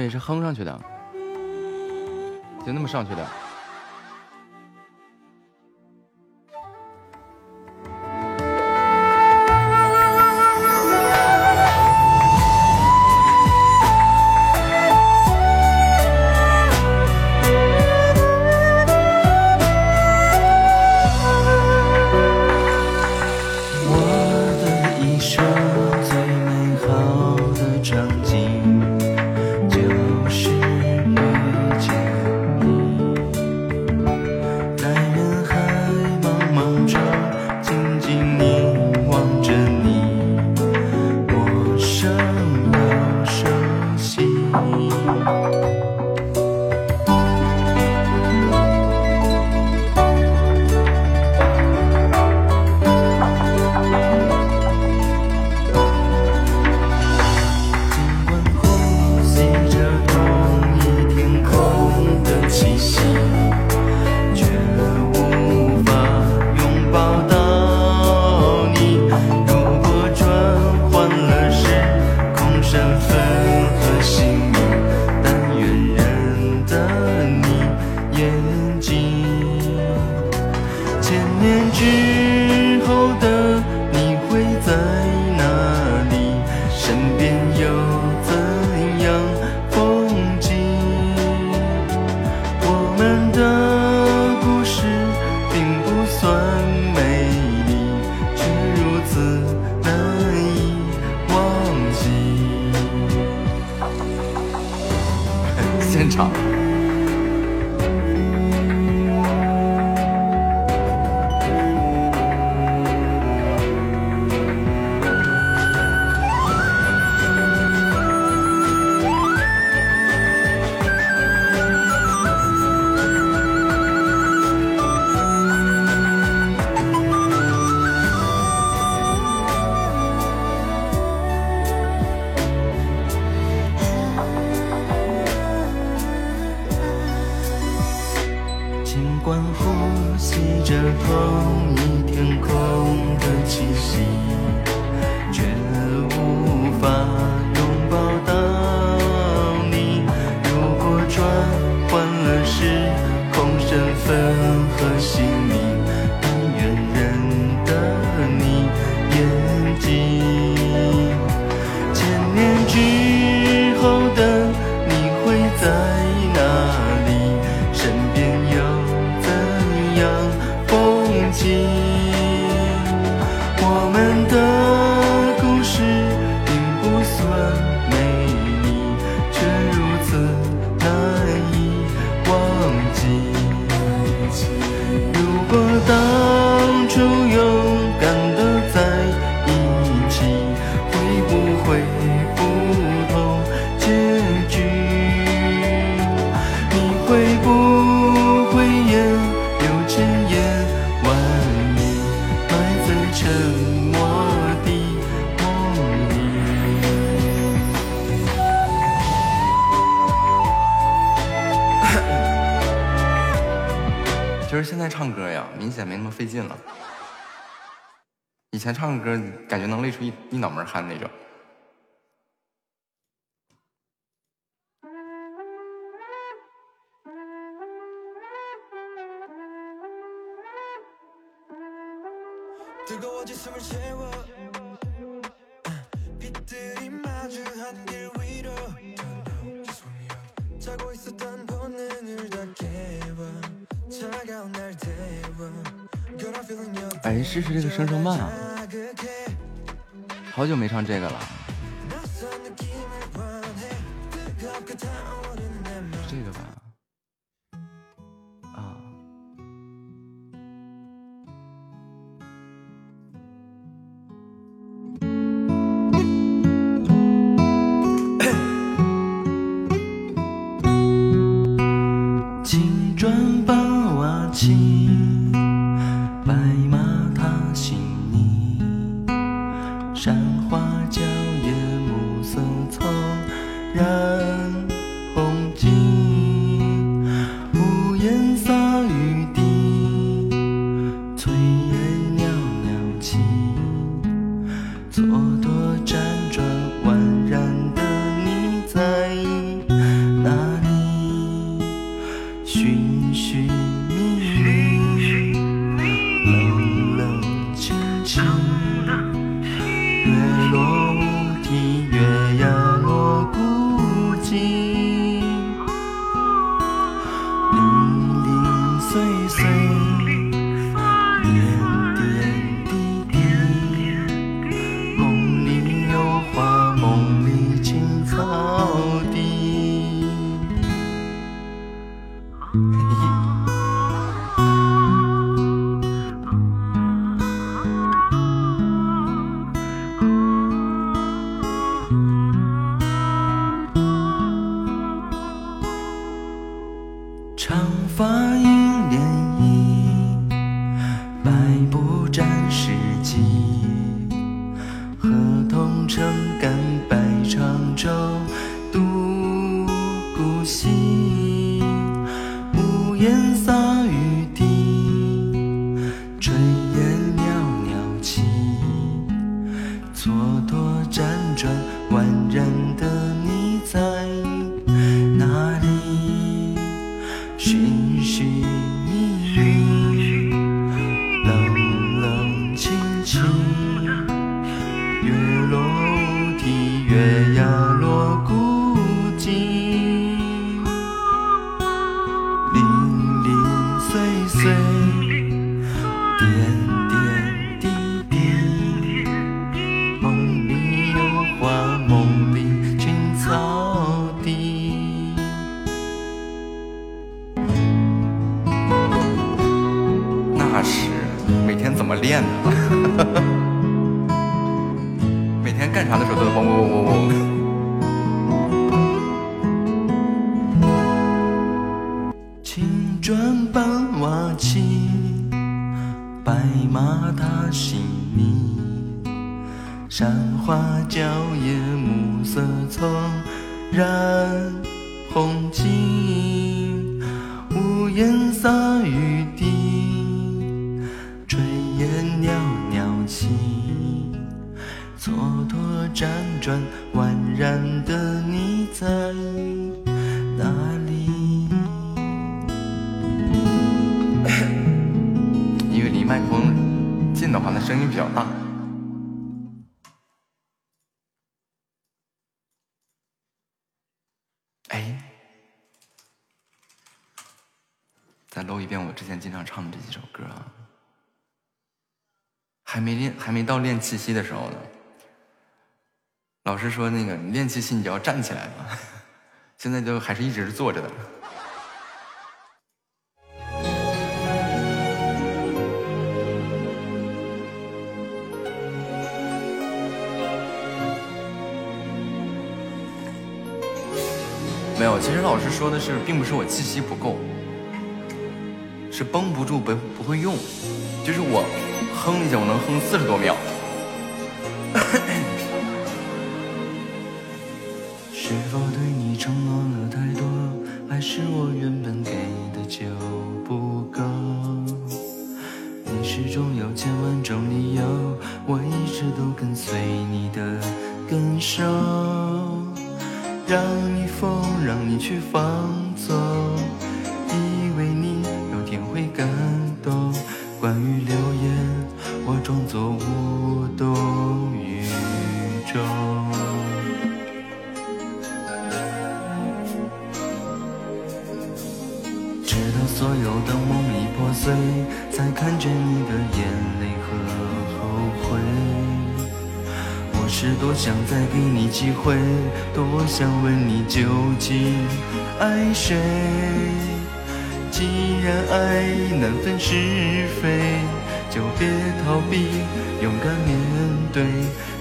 也，是哼上去的，就那么上去的。费劲了。以前唱歌感觉能累出一一脑门汗那种。以前经常唱的这几首歌啊，还没练，还没到练气息的时候呢，老师说那个你练气息你就要站起来嘛，现在就还是一直是坐着的。没有，其实老师说的是，并不是我气息不够，是绷不住，不不会用，就是我哼一下，我能哼四十多秒。谁。既然爱难分是非，就别逃避，勇敢面对。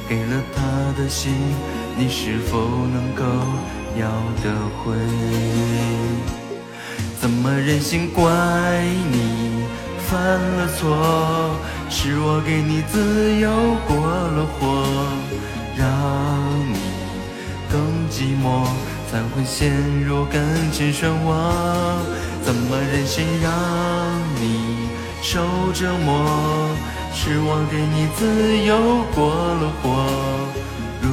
给了他的心，你是否能够要得回？怎么忍心怪你犯了错？是我给你自由过了火，才会陷入感情漩涡。怎么忍心让你受折磨？是我给你自由过了火。如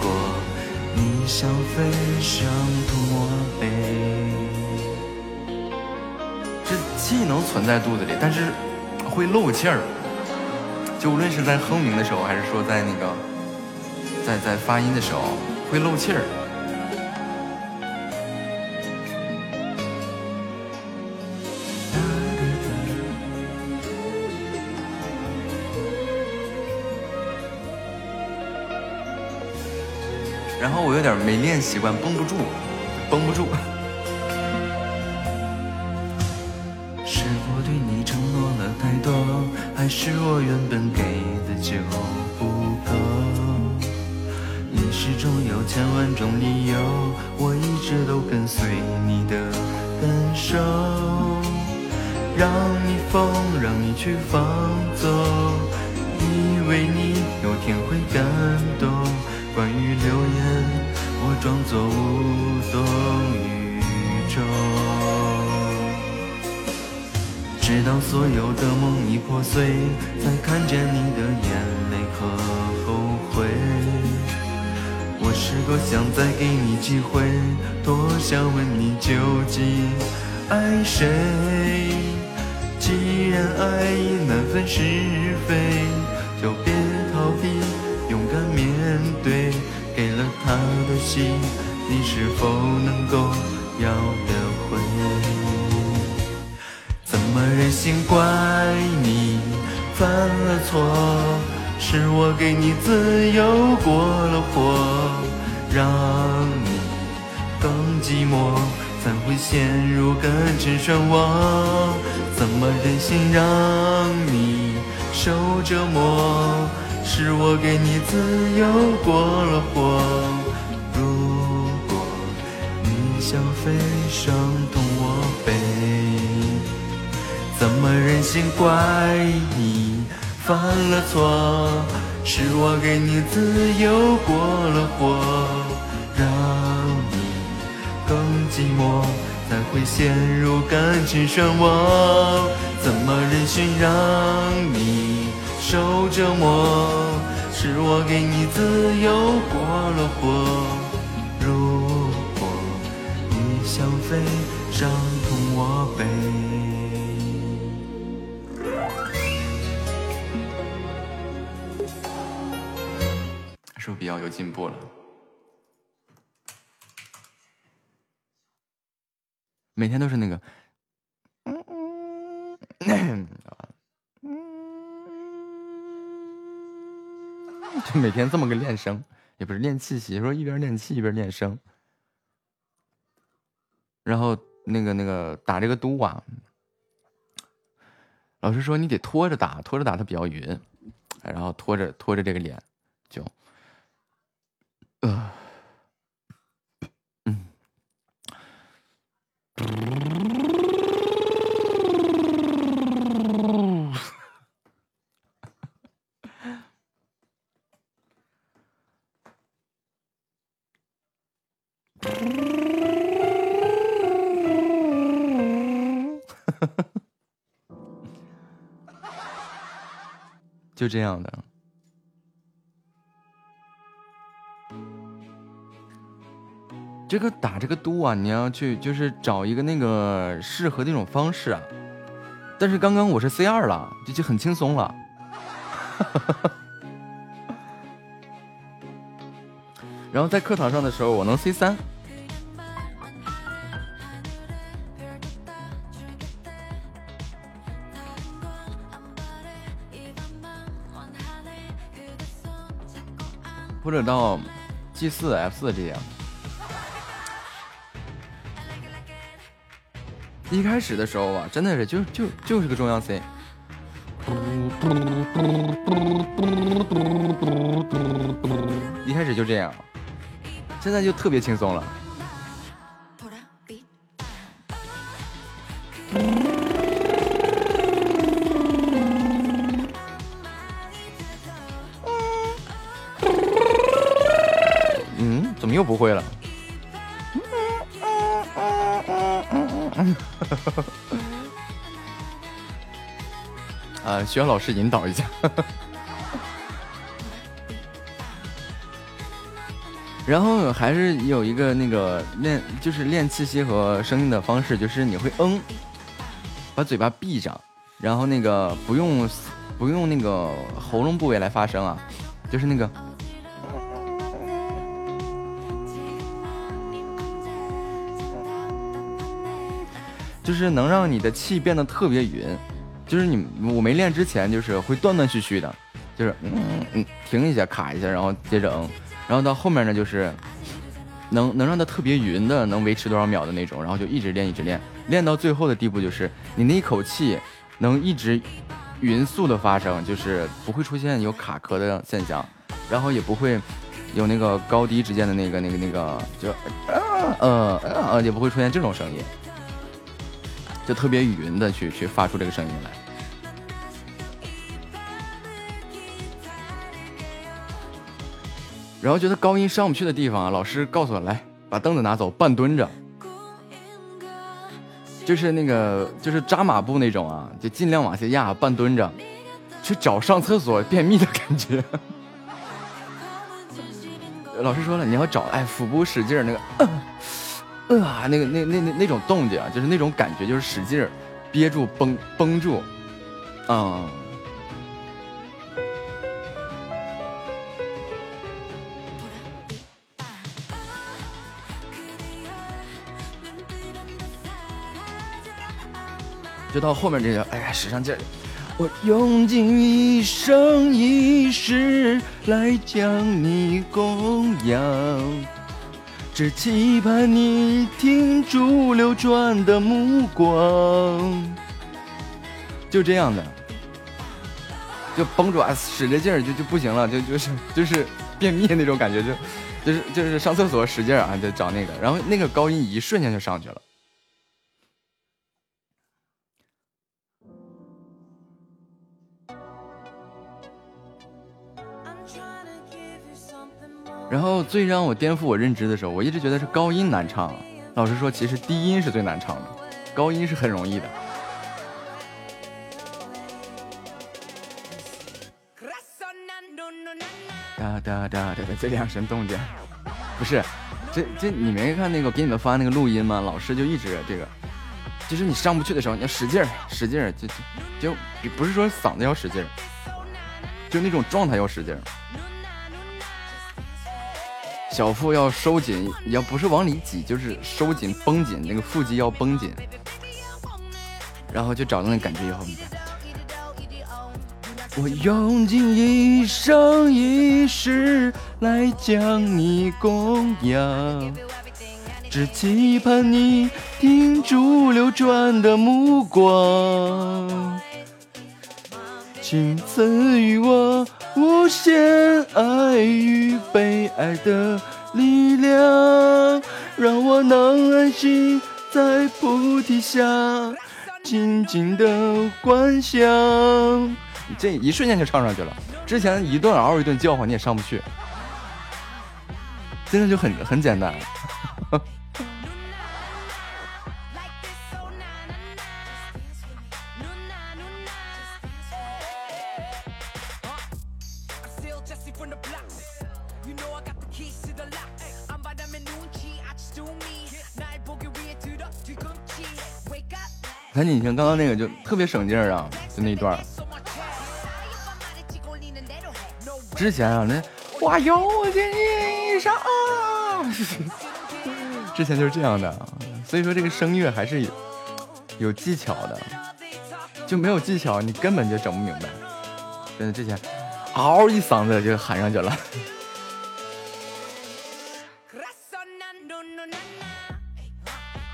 果你想飞上吐沫杯。气能存在肚子里，但是会漏气儿。就无论是在哼鸣的时候，还是说在那个在在发音的时候，会漏气儿。我有点没练习惯，绷不住，绷不住。是我对你承诺了太多还是我原本给的就不够，你始终有千万种理由，我一直都跟随你的感受，让你疯，让你去放纵，以为你有天会感动。关于流言，装作无动于衷。直到所有的梦已破碎，才看见你的眼泪和后悔。我是多想再给你机会，多想问你究竟爱谁。既然爱已难分是非，就别逃避，勇敢面对。给了他的心，你是否能够要得回？怎么忍心怪你犯了错？是我给你自由过了火，让你更寂寞，才会陷入感情漩涡。怎么忍心让你受折磨？是我给你自由过了火。如果你想飞伤痛我背。怎么忍心怪你犯了错？是我给你自由过了火，让你更寂寞，才会陷入感情漩涡。怎么忍心让你受折磨？是我给你自由过了火。如果你想飞伤痛我背。是不是比较有进步了？每天都是那个，就每天这么个练声，也不是练气息，说一边练气一边练声。然后那个那个打这个嘟啊，老师说你得拖着打，拖着打它比较匀，然后拖着拖着这个脸就。呃，嗯。哈哈哈哈，就这样的。这个打这个嘟啊，你要去，就是找一个那个适合那种方式啊。但是刚刚我是 C 二了，这就很轻松了。哈哈哈哈。然后在课堂上的时候，我能 C 三。或者到 G 四 F 四这样。一开始的时候啊，真的是就就就是个中央 C，一开始就这样，现在就特别轻松了。又不会了？啊，需要老师引导一下。然后还是有一个那个练，就是练气息和声音的方式，就是你会嗯，把嘴巴闭上，然后那个不用不用那个喉咙部位来发声啊，就是那个。就是能让你的气变得特别匀，就是你我没练之前就是会断断续续的，就是嗯嗯停一下卡一下，然后接着嗯，然后到后面呢就是能能让它特别匀的，能维持多少秒的那种，然后就一直练一直练，练到最后的地步就是你那一口气能一直匀速的发生，就是不会出现有卡壳的现象，然后也不会有那个高低之间的那个那个那个就呃呃呃也不会出现这种声音。就特别匀的去去发出这个声音来，然后觉得高音上不去的地方啊，老师告诉我来把凳子拿走，半蹲着，就是那个就是扎马步那种啊，就尽量往下压，半蹲着，去找上厕所便秘的感觉。老师说了，你要找哎腹部使劲那个。啊，那个那那那那种动静啊，就是那种感觉，就是使劲儿憋住绷绷住，嗯。就到后面这个，哎呀，使上劲儿，我用尽一生一世来将你供养。只期盼你停住流转的目光，就这样的，就绷住啊，使着劲儿就就不行了，就就是就是便秘那种感觉，就就是就是上厕所使劲啊，就找那个，然后那个高音一瞬间就上去了。然后最让我颠覆我认知的时候，我一直觉得是高音难唱。老师说，其实低音是最难唱的，高音是很容易的。哒哒哒哒哒，这两声动静，不是，这这你没看那个给你们发那个录音吗？老师就一直这个，就是你上不去的时候，你要使劲儿，使劲儿，就就不是说嗓子要使劲儿，就那种状态要使劲儿。小腹要收紧，要不是往里挤，就是收紧、绷紧，那个腹肌要绷紧，然后就找到那感觉以后。我用尽一生一世来将你供养，只期盼你停住流转的目光，请赐予我。无限爱与被爱的力量，让我能安心在菩提下静静的观想。这一瞬间就唱上去了，之前一顿嗷一顿叫唤你也上不去，现在就很很简单。看你听刚刚那个就特别省劲儿啊，就那一段。之前啊，那花有见衣裳，之前就是这样的，所以说这个声乐还是有有技巧的，就没有技巧你根本就整不明白。真的之前嗷一嗓子就喊上去了。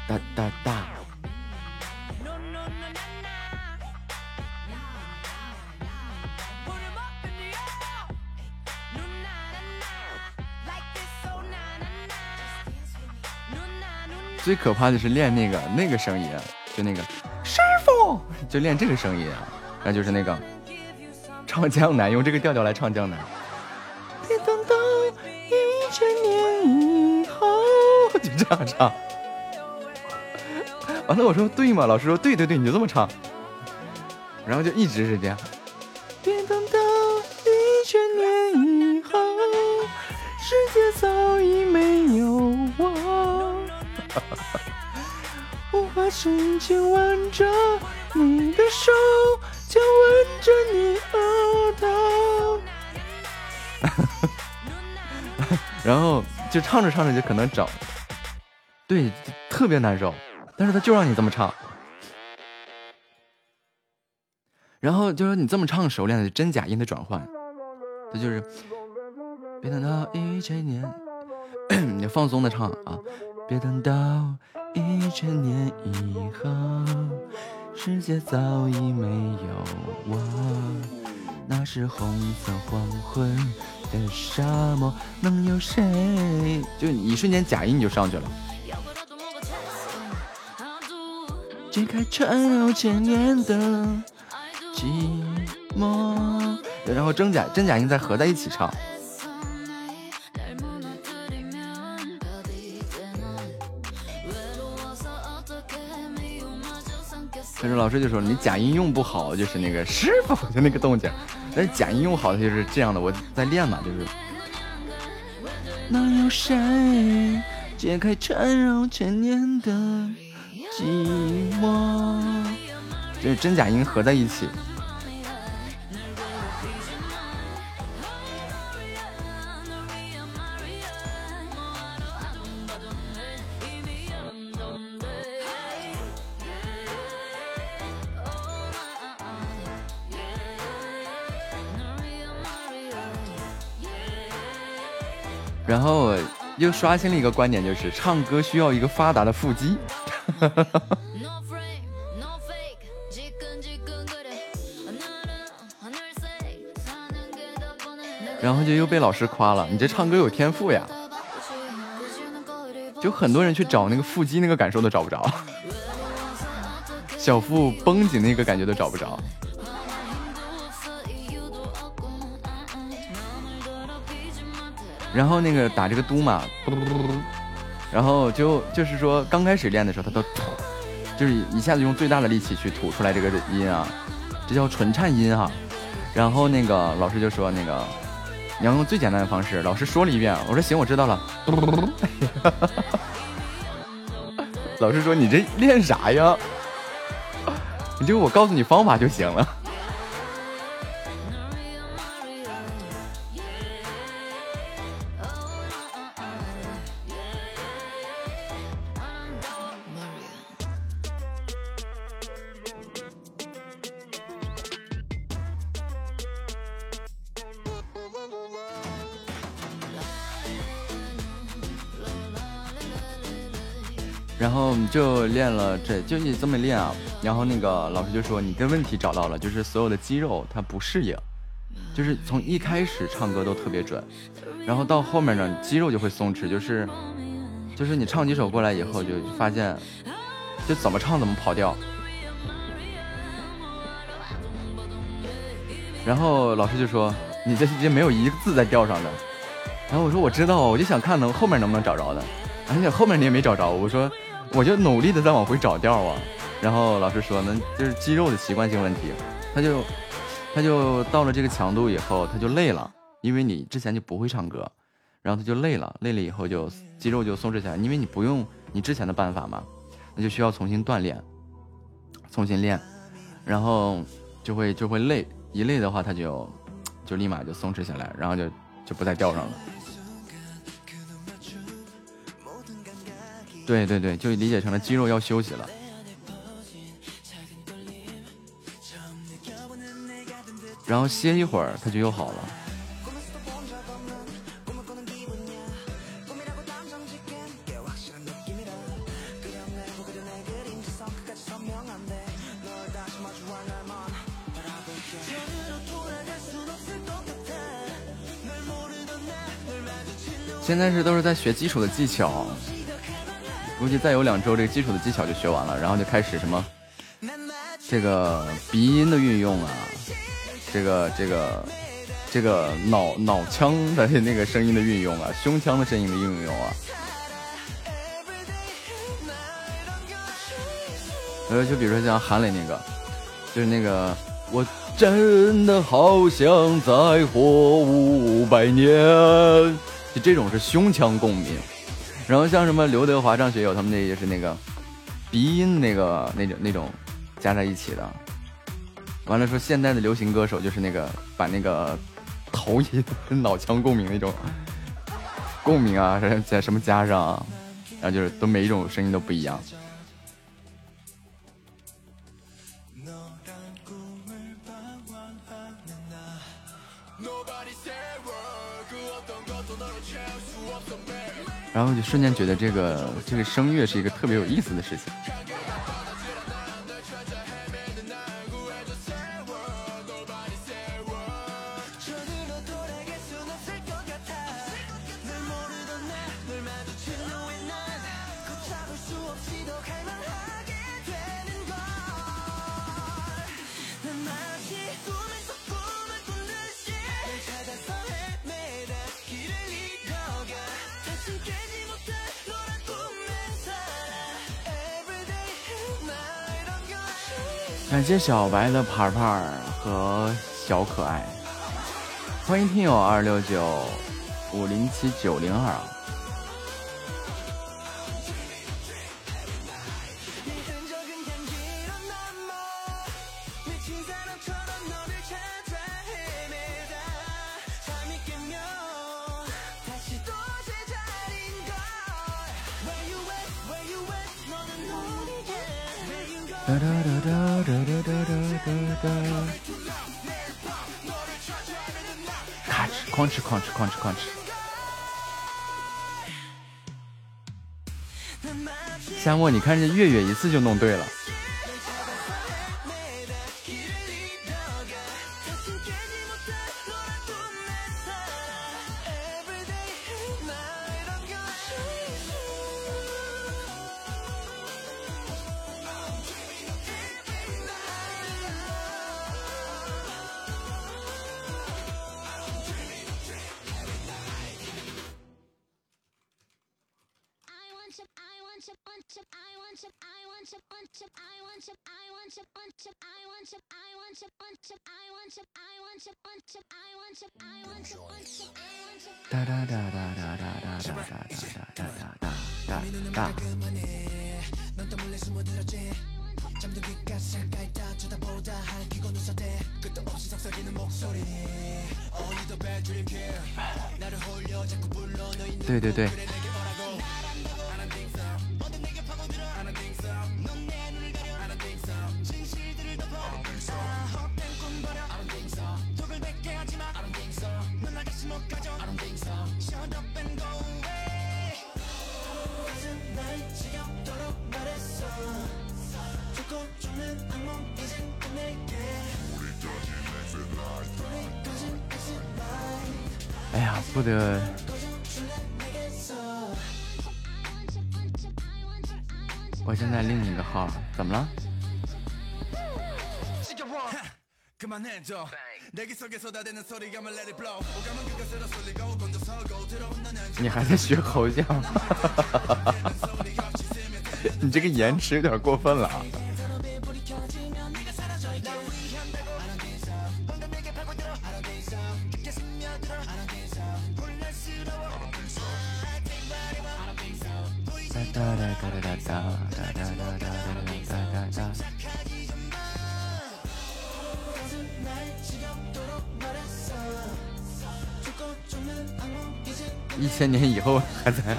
哒 哒哒。最可怕的是练那个那个声音，就那个师傅，就练这个声音啊，那就是那个唱江南，用这个调调来唱江南。别等到一千年以后，就这样唱。完了，我说对吗？老师说对对对，你就这么唱。然后就一直是这样。别等到一千年以后，世界早已没有。我把深情挽着你的手，就吻着你额头。然后就唱着唱着就可能整，对，特别难受。但是他就让你这么唱，然后就说你这么唱熟练的真假音的转换，他就是别等到一千年，你放松的唱啊。别等到一千年以后，世界早已没有我。那是红色黄昏的沙漠，能有谁？就一瞬间假音就上去了。解开缠绕千年的寂寞，然后真假真假音再合在一起唱。老师就说你假音用不好，就是那个师傅就那个动静，但是假音用好，就是这样的。我在练嘛，就是。能有谁解开缠绕千年的寂寞？就是真假音合在一起。然后又刷新了一个观点，就是唱歌需要一个发达的腹肌。然后就又被老师夸了，你这唱歌有天赋呀！就很多人去找那个腹肌那个感受都找不着，小腹绷紧那个感觉都找不着。然后那个打这个嘟嘛，然后就就是说刚开始练的时候，他都，就是一下子用最大的力气去吐出来这个音啊，这叫纯颤音哈。然后那个老师就说那个你要用最简单的方式，老师说了一遍，我说行，我知道了。老师说你这练啥呀？你就我告诉你方法就行了。练了，这就你这么练啊。然后那个老师就说，你的问题找到了，就是所有的肌肉它不适应，就是从一开始唱歌都特别准，然后到后面呢，肌肉就会松弛，就是就是你唱几首过来以后，就发现就怎么唱怎么跑调。然后老师就说，你这这没有一个字在调上的。然后我说我知道，我就想看能后面能不能找着的，而且后面你也没找着，我说。我就努力的在往回找调啊，然后老师说呢，就是肌肉的习惯性问题，他就他就到了这个强度以后，他就累了，因为你之前就不会唱歌，然后他就累了，累了以后就肌肉就松弛下来，因为你不用你之前的办法嘛，那就需要重新锻炼，重新练，然后就会就会累，一累的话他就就立马就松弛下来，然后就就不再调上了。对对对，就理解成了肌肉要休息了，然后歇一会儿，它就又好了。现在是都是在学基础的技巧。估计再有两周，这个基础的技巧就学完了，然后就开始什么这个鼻音的运用啊，这个这个这个脑脑腔的那个声音的运用啊，胸腔的声音的运用啊。呃，就比如说像韩磊那个，就是那个我真的好想再活五百年，就这种是胸腔共鸣。然后像什么刘德华、张学友他们那也是那个鼻音那个那种那种加在一起的。完了说现在的流行歌手就是那个把那个头音跟脑腔共鸣那种共鸣啊，在什么加上，然后就是都每一种声音都不一样。然后就瞬间觉得这个这个声乐是一个特别有意思的事情。感谢小白的牌牌和小可爱，欢迎听友二六九五零七九零二。哒哒哒哒哒哒哒哒哒，咔哧哐哧哐哧哐哧！夏沫，你看这月月一次就弄对了。对对对。 你还在学猴叫？你这个延迟有点过分了。哒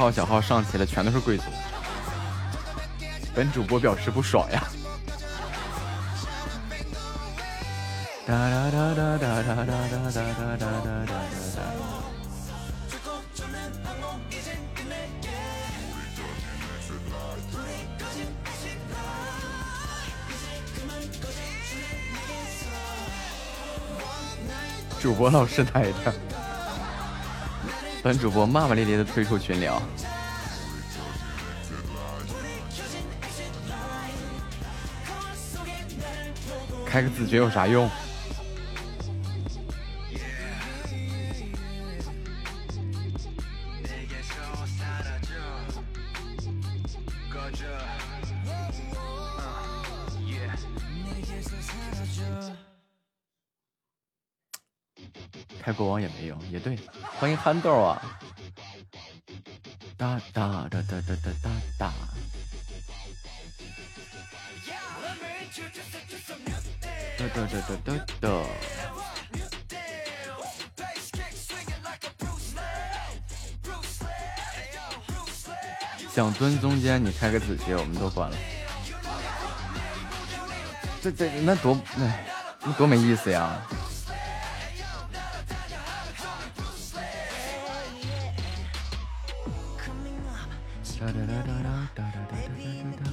号小号上齐了，全都是贵族。本主播表示不爽呀！哒哒哒哒哒哒哒哒哒哒哒哒哒。主播老师呆着，本主播骂骂咧咧的退出群聊。开个自觉有啥用？开国王也没用，也对。欢迎憨豆啊！哒哒哒哒哒哒哒哒。哒哒哒哒哒哒。想蹲中间，你开个子爵，我们都关了。这这那多哎，那多没意思呀！哒哒哒哒哒哒哒哒哒哒。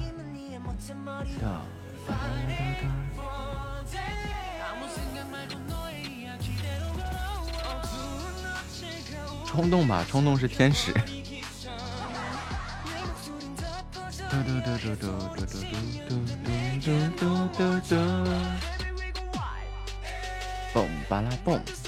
冲动吧，冲动是天使。嘣巴拉嘣。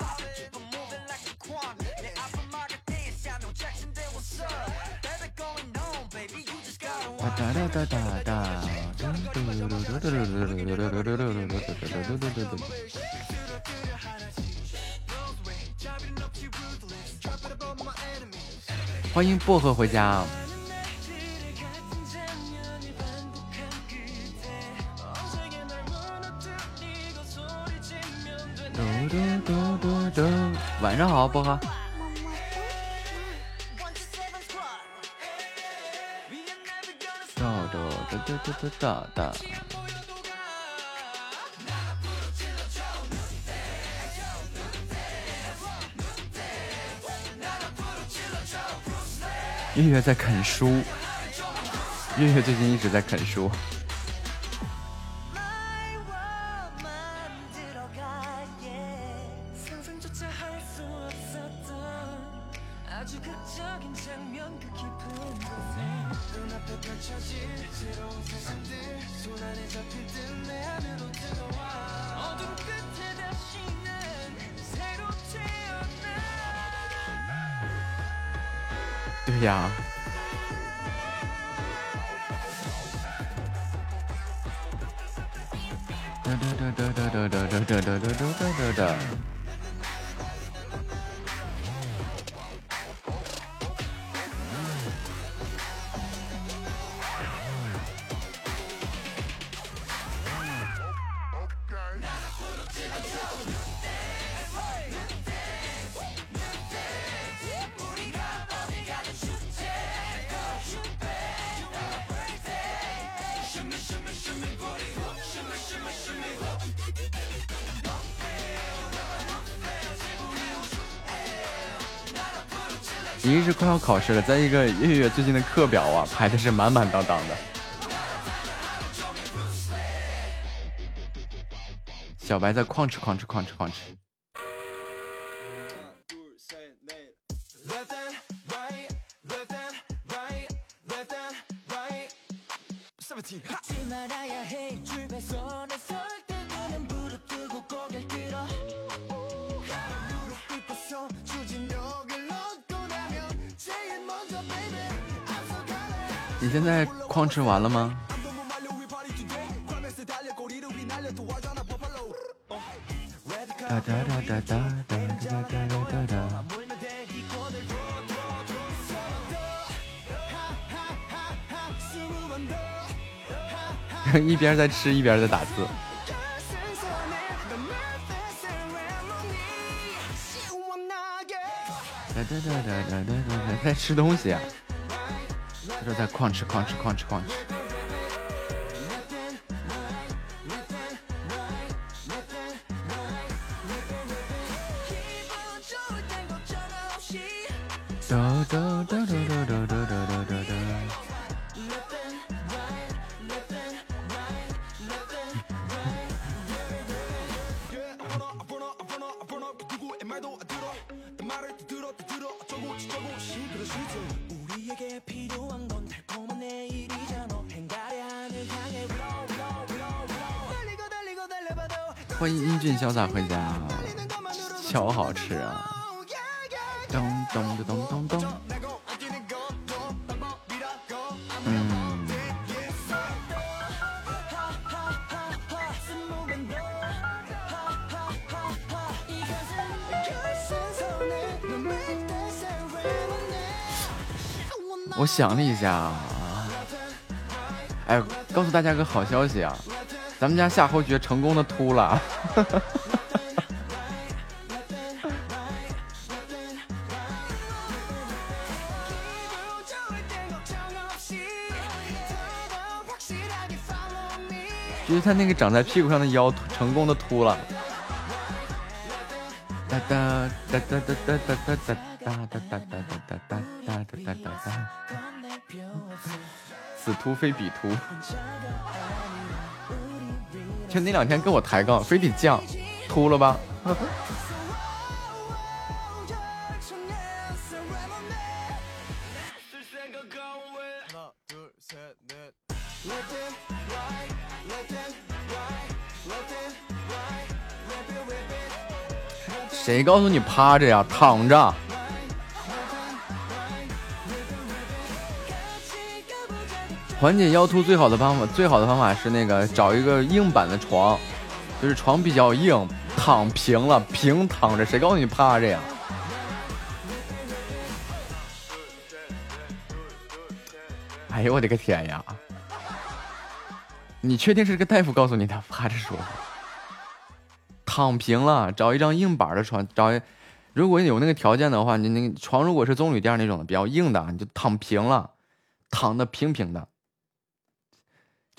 哒哒哒哒哒！欢迎薄荷回家。晚上好，薄荷。哒哒哒哒哒哒。月月在啃书，月月最近一直在啃书。 극적인 장면 그 깊은 곳에 눈앞에 펼쳐질 새로운 세상들 손 안에 잡힐 듯내 안으로 들어와 어둠 끝에 다시는 새로 태어나 야 Da da da da da da da da da da da da da 考试了，再一个月月最近的课表啊排的是满满当当的。小白在哐哧哐哧哐哧哐哧。吃完了吗？哒哒哒哒哒哒哒哒哒哒。一边在吃一边在打字。哒哒哒哒哒哒哒，在吃东西啊。他就在矿吃矿吃矿吃矿吃。想了一下，哎，告诉大家个好消息啊！咱们家夏侯爵成功的秃了，就是他那个长在屁股上的腰成功的秃了。哒哒哒哒哒哒哒哒哒哒哒哒哒哒哒哒哒哒哒，此图非彼图。就那两天跟我抬杠，非得降，秃了吧？谁告诉你趴着呀？躺着。缓解腰突最好的方法，最好的方法是那个找一个硬板的床，就是床比较硬，躺平了，平躺着。谁告诉你趴着呀？哎呦我的个天呀！你确定是个大夫告诉你的？趴着说，躺平了，找一张硬板的床，找，如果有那个条件的话，你那个床如果是棕榈垫那种的比较硬的，你就躺平了，躺的平平的。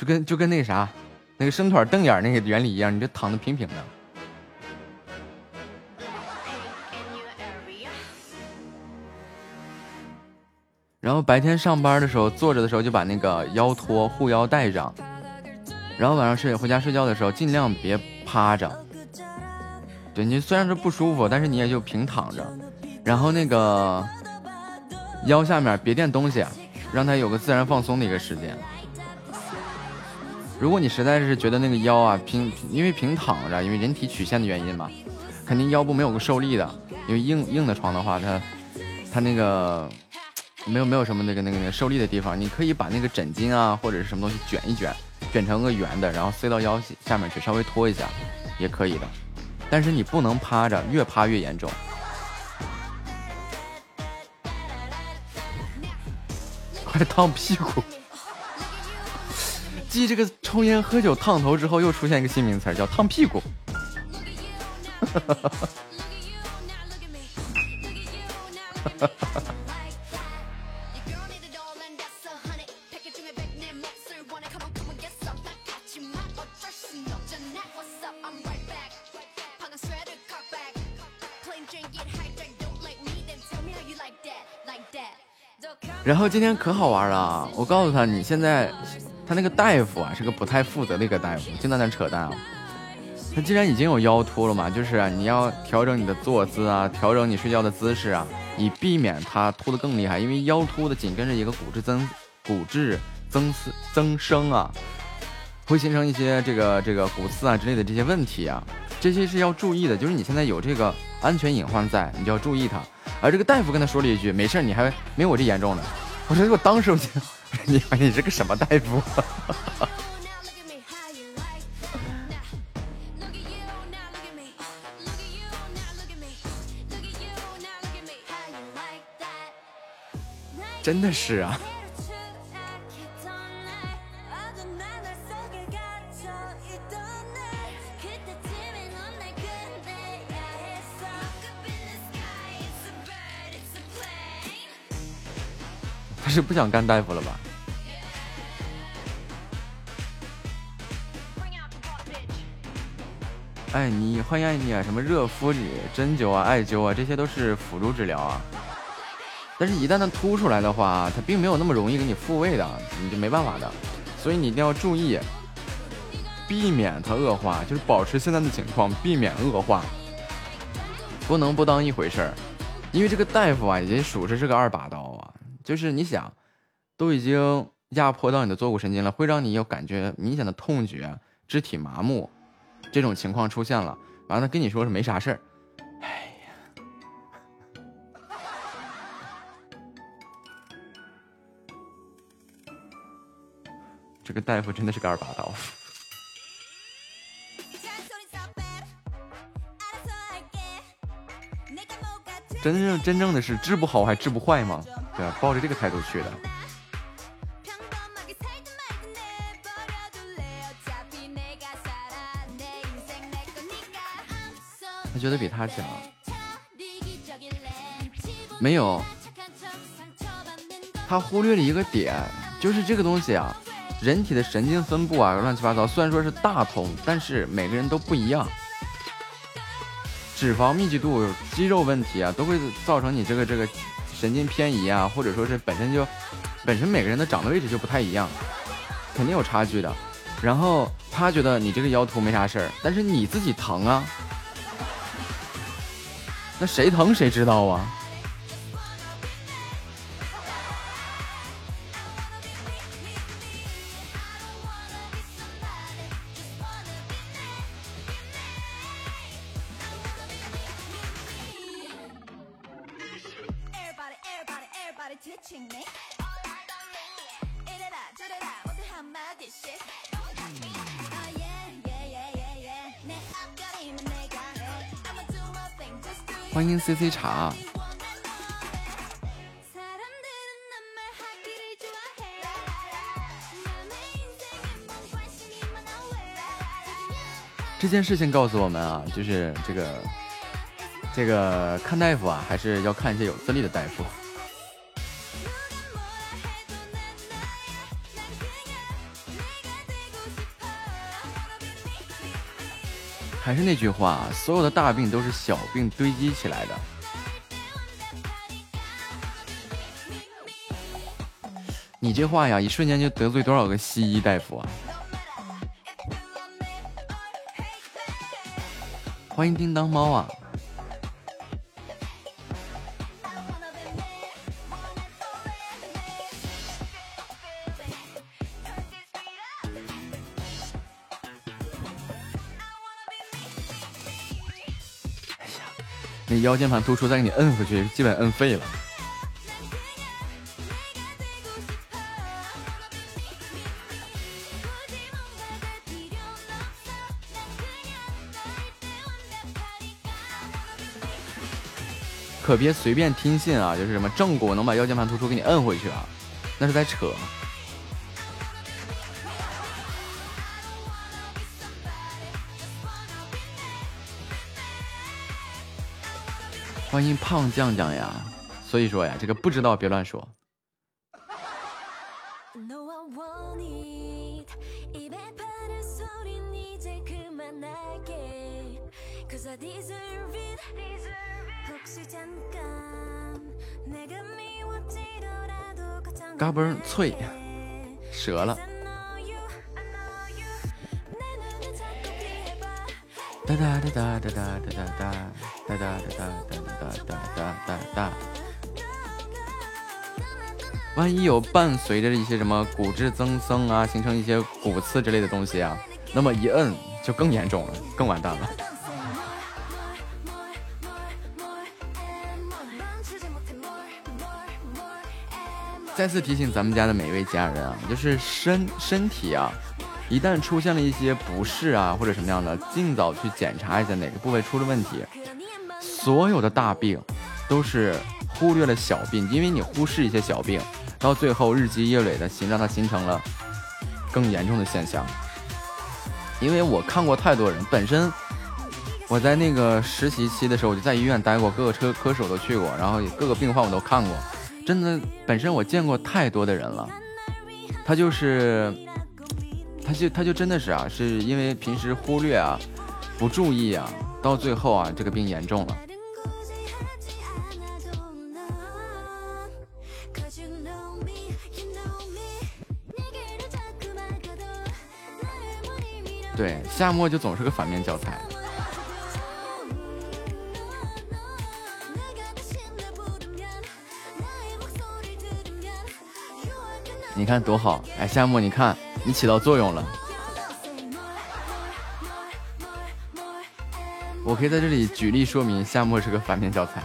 就跟就跟那个啥，那个伸腿瞪眼那个原理一样，你就躺的平平的。然后白天上班的时候坐着的时候就把那个腰托护腰带上，然后晚上睡回家睡觉的时候尽量别趴着。对你虽然是不舒服，但是你也就平躺着，然后那个腰下面别垫东西，让它有个自然放松的一个时间。如果你实在是觉得那个腰啊平，因为平躺着，因为人体曲线的原因嘛，肯定腰部没有个受力的。因为硬硬的床的话，它它那个没有没有什么那个那个那个受力的地方，你可以把那个枕巾啊或者是什么东西卷一卷，卷成个圆的，然后塞到腰下面去，稍微托一下也可以的。但是你不能趴着，越趴越严重。快烫屁股！继这个抽烟喝酒烫头之后又出现一个新名词叫烫屁股。然后今天可好玩了，我告诉他你现在他那个大夫啊是个不太负责的一个大夫，就在那扯淡啊。他既然已经有腰突了嘛，就是你要调整你的坐姿啊，调整你睡觉的姿势啊，以避免它突的更厉害。因为腰突的紧跟着一个骨质增骨质增增生啊，会形成一些这个这个骨刺啊之类的这些问题啊，这些是要注意的。就是你现在有这个安全隐患在，你就要注意它。而这个大夫跟他说了一句：“没事，你还没我这严重呢。”我说：“我当时我就，你 你是个什么大夫？” 真的是啊！他是不想干大夫了吧？哎，你欢迎你啊！什么热敷你、针灸啊、艾灸啊，这些都是辅助治疗啊。但是，一旦它凸出来的话，它并没有那么容易给你复位的，你就没办法的。所以你一定要注意，避免它恶化，就是保持现在的情况，避免恶化，不能不当一回事儿。因为这个大夫啊，已经属实是个二把刀啊。就是你想，都已经压迫到你的坐骨神经了，会让你有感觉明显的痛觉、肢体麻木这种情况出现了，完了跟你说是没啥事儿。这个大夫真的是个二把刀，真正真正的是治不好还治不坏吗？对啊，抱着这个态度去的。觉得比他强，没有，他忽略了一个点，就是这个东西啊。人体的神经分布啊，乱七八糟。虽然说是大同，但是每个人都不一样。脂肪密集度、肌肉问题啊，都会造成你这个这个神经偏移啊，或者说是本身就本身每个人的长的位置就不太一样，肯定有差距的。然后他觉得你这个腰突没啥事儿，但是你自己疼啊，那谁疼谁知道啊。欢迎 C C 茶。这件事情告诉我们啊，就是这个这个看大夫啊，还是要看一些有资历的大夫。还是那句话，所有的大病都是小病堆积起来的。你这话呀，一瞬间就得罪多少个西医大夫啊！欢迎叮当猫啊！腰间盘突出，再给你摁回去，基本摁废了。可别随便听信啊！就是什么正骨能把腰间盘突出给你摁回去啊，那是在扯。欢迎胖酱酱呀！所以说呀，这个不知道别乱说。嘎嘣脆，折了。哒哒哒哒哒哒哒哒哒哒哒哒哒哒哒哒哒哒。万一有伴随着一些什么骨质增生啊，形成一些骨刺之类的东西啊，那么一摁就更严重了，更完蛋了。再次提醒咱们家的每一位家人啊，就是身身体啊，一旦出现了一些不适啊，或者什么样的，尽早去检查一下哪个部位出了问题。所有的大病都是忽略了小病，因为你忽视一些小病，到最后日积月累的形让它形成了更严重的现象。因为我看过太多人，本身我在那个实习期的时候，我就在医院待过，各个科科室我都去过，然后各个病患我都看过。真的，本身我见过太多的人了，他就是，他就他就真的是啊，是因为平时忽略啊，不注意啊，到最后啊，这个病严重了。对，夏末就总是个反面教材。你看多好，哎，夏末，你看你起到作用了。我可以在这里举例说明，夏末是个反面教材。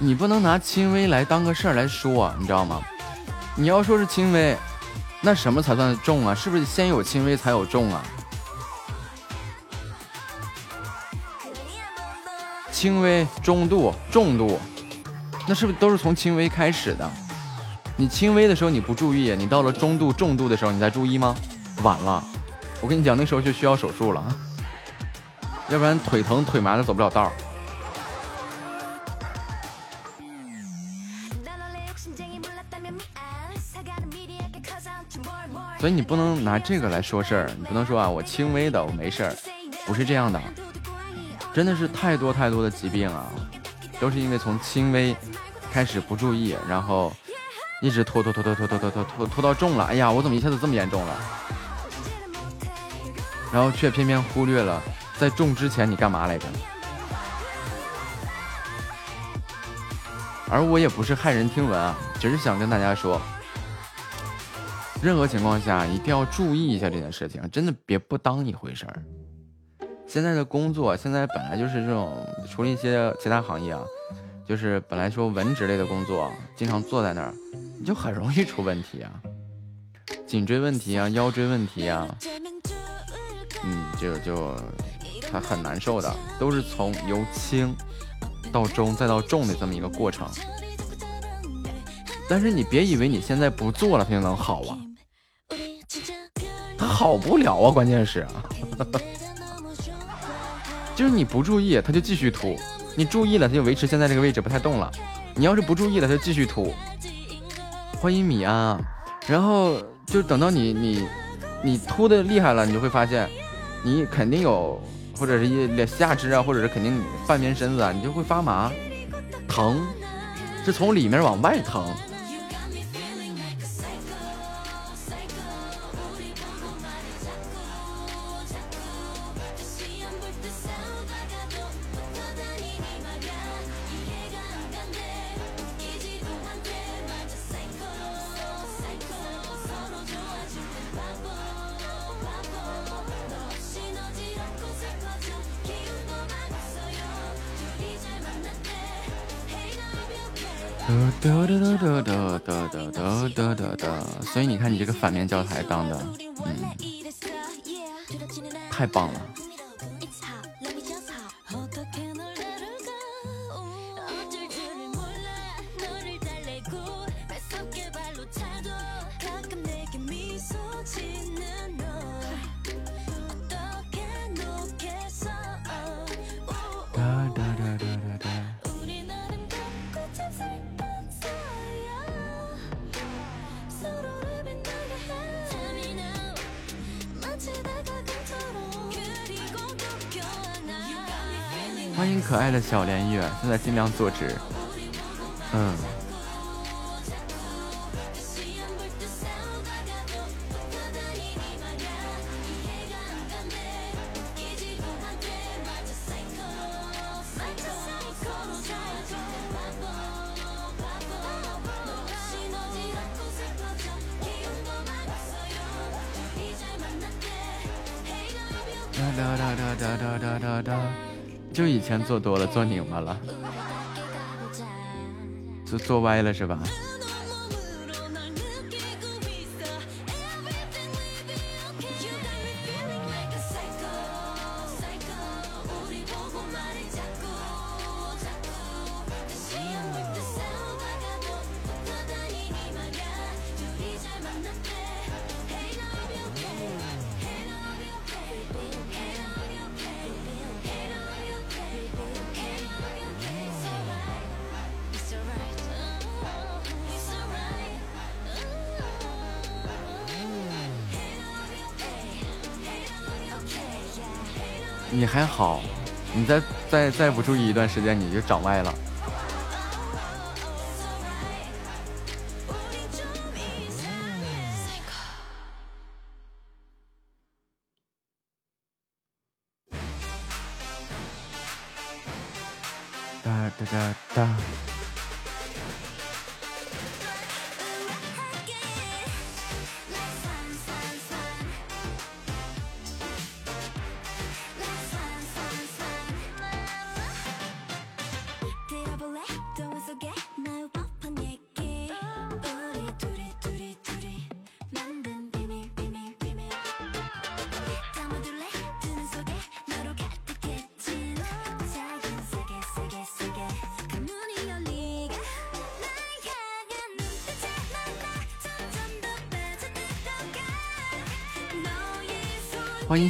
你不能拿轻微来当个事儿来说，你知道吗？你要说是轻微，那什么才算重啊？是不是先有轻微才有重啊？轻微、中度、重度，那是不是都是从轻微开始的？你轻微的时候你不注意，你到了中度、重度的时候你再注意吗？晚了，我跟你讲，那时候就需要手术了，要不然腿疼腿麻的走不了道。所以你不能拿这个来说事儿，你不能说啊，我轻微的我没事儿，不是这样的，真的是太多太多的疾病啊，都是因为从轻微开始不注意，然后一直拖拖拖拖拖拖拖拖拖拖到重了，哎呀，我怎么一下子这么严重了？然后却偏偏忽略了在重之前你干嘛来着？而我也不是骇人听闻啊，只是想跟大家说。任何情况下一定要注意一下这件事情，真的别不当一回事儿。现在的工作，现在本来就是这种，除了一些其他行业啊，就是本来说文职类的工作，经常坐在那儿，你就很容易出问题啊，颈椎问题啊，腰椎问题啊，嗯，就就还很难受的，都是从由轻到中再到重的这么一个过程。但是你别以为你现在不做了，它就能好啊。好不了啊！关键是，就是你不注意，它就继续凸；你注意了，它就维持现在这个位置不太动了。你要是不注意了，它就继续凸。欢迎米安，然后就等到你你你凸的厉害了，你就会发现，你肯定有，或者是一下肢啊，或者是肯定半边身子啊，你就会发麻、疼，是从里面往外疼。得得得得得得得得得得得。所以你看你这个反面教材当的嗯太棒了。可爱的小莲月，现在尽量坐直。嗯。哒哒哒哒哒哒哒哒，就以前做多了，做拧巴了，做做歪了是吧？你还好，你再再再不注意一段时间，你就长歪了。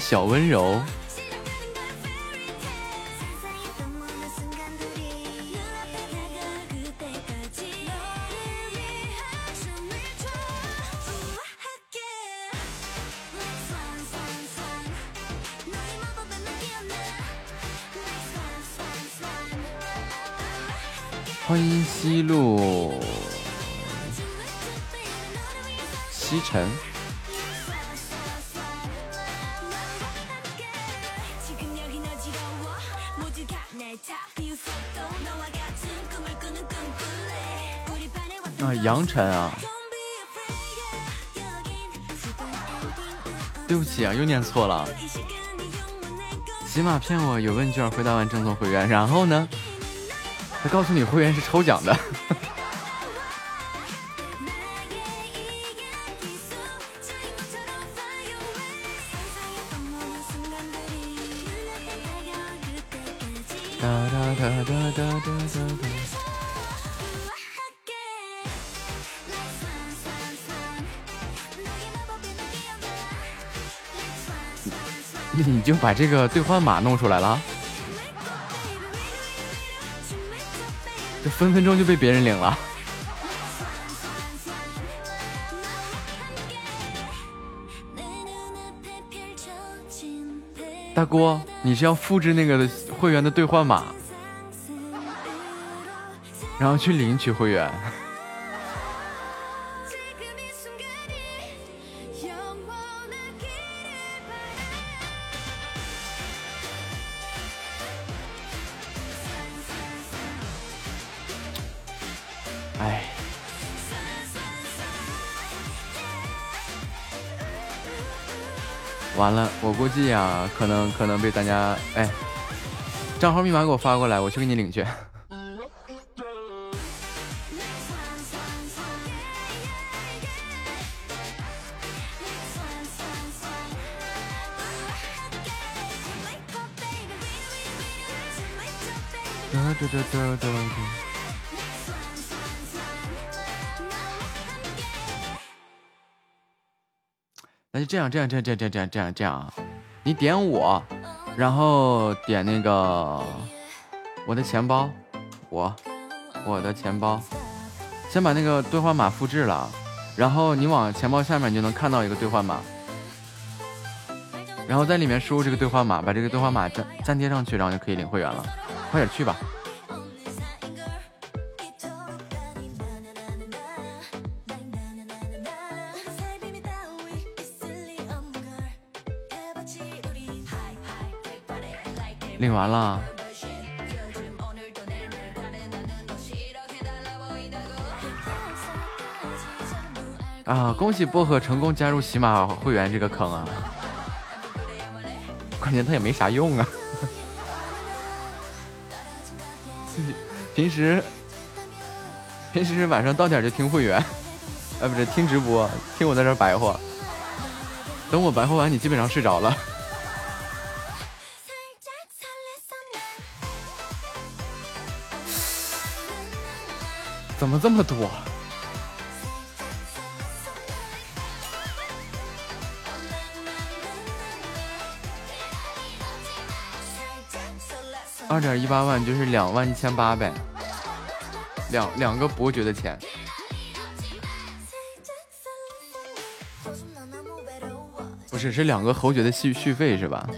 小温柔。又念错了。起码骗我有问卷，回答完赠送会员，然后呢，他告诉你会员是抽奖的。把这个兑换码弄出来了，这分分钟就被别人领了。大哥，你是要复制那个会员的兑换码，然后去领取会员。完了，我估计呀，可能可能被大家哎，账号密码给我发过来，我去给你领去。这样，这样，这样，这样，这样，这样，这样啊！你点我，然后点那个我的钱包，我我的钱包，先把那个兑换码复制了，然后你往钱包下面就能看到一个兑换码，然后在里面输入这个兑换码，把这个兑换码粘粘贴上去，然后就可以领会员了。快点去吧。领完了。啊！恭喜薄荷成功加入喜马会员这个坑啊！关键他也没啥用啊。平时平时晚上到点就听会员，哎，不是听直播，听我在这白话。等我白话完，你基本上睡着了。怎么这么多？二点一八万就是两万一千八呗，两两个伯爵的钱，不是是两个侯爵的续续费是吧？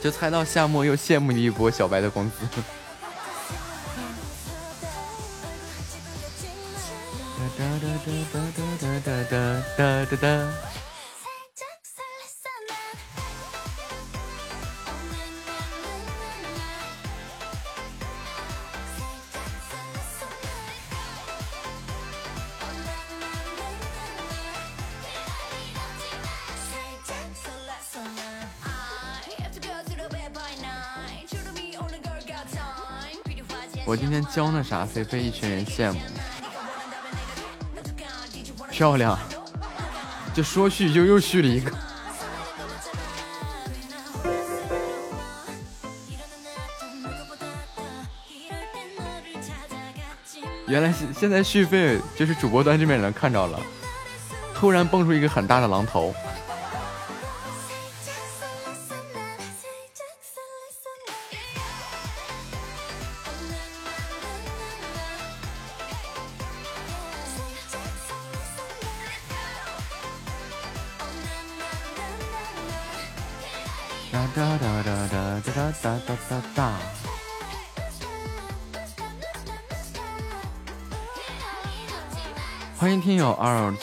就猜到夏末又羡慕你一波小白的工资。我今天教那啥，菲菲一群人羡慕，漂亮，就说续就又续了一个。原来现现在续费就是主播端这边人看着了，突然蹦出一个很大的狼头。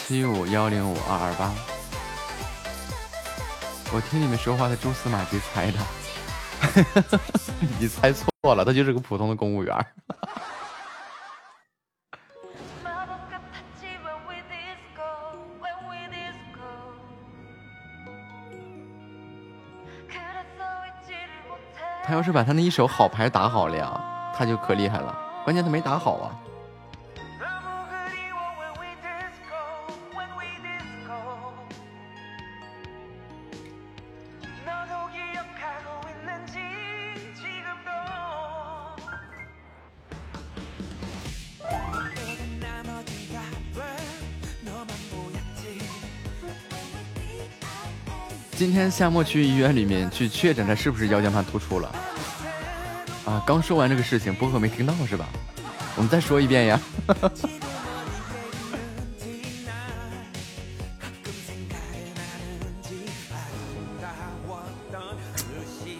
七五幺零五二二八，我听你们说话的蛛丝马迹猜的，你猜错了，他就是个普通的公务员。他要是把他那一手好牌打好了呀，他就可厉害了。关键他没打好啊。夏末去医院里面去确诊，他是不是腰间盘突出了？啊，刚说完这个事情，薄荷没听到是吧？我们再说一遍呀。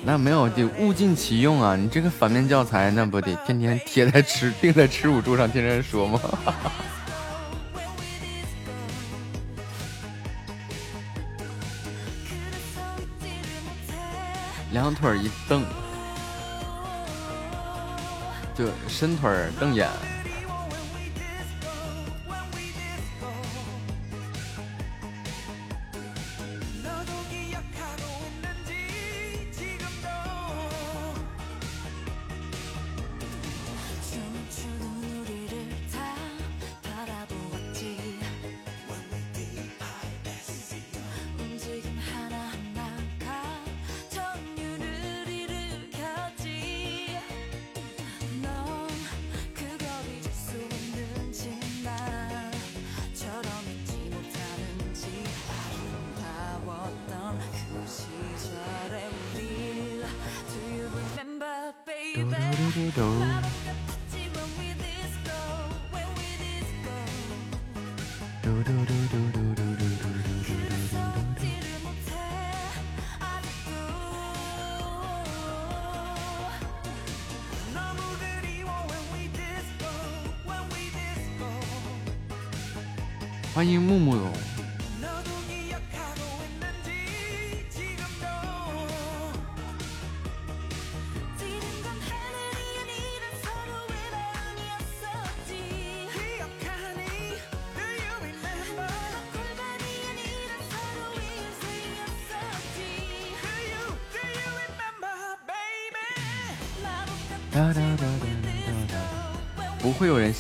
那没有得物尽其用啊！你这个反面教材，那不得天天贴在耻钉 在耻辱柱上，天天说吗？瞪，就伸腿瞪眼。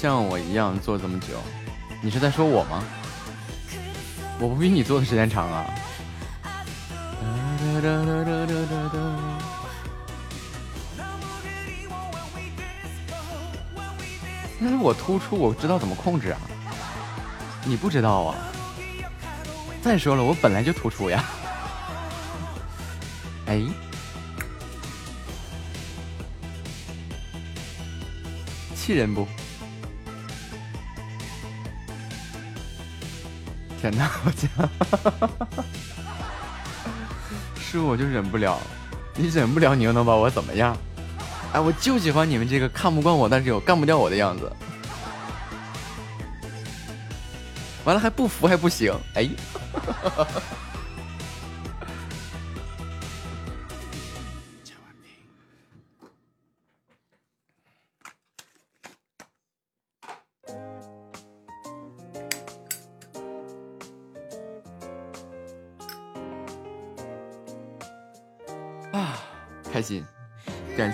像我一样做这么久，你是在说我吗？我不比你做的时间长啊！那是我突出，我知道怎么控制啊！你不知道啊？再说了，我本来就突出呀！哎，气人不？天哪！我讲，是我就忍不了，你忍不了，你又能把我怎么样？哎，我就喜欢你们这个看不惯我，但是又干不掉我的样子。完了还不服还不行，哎。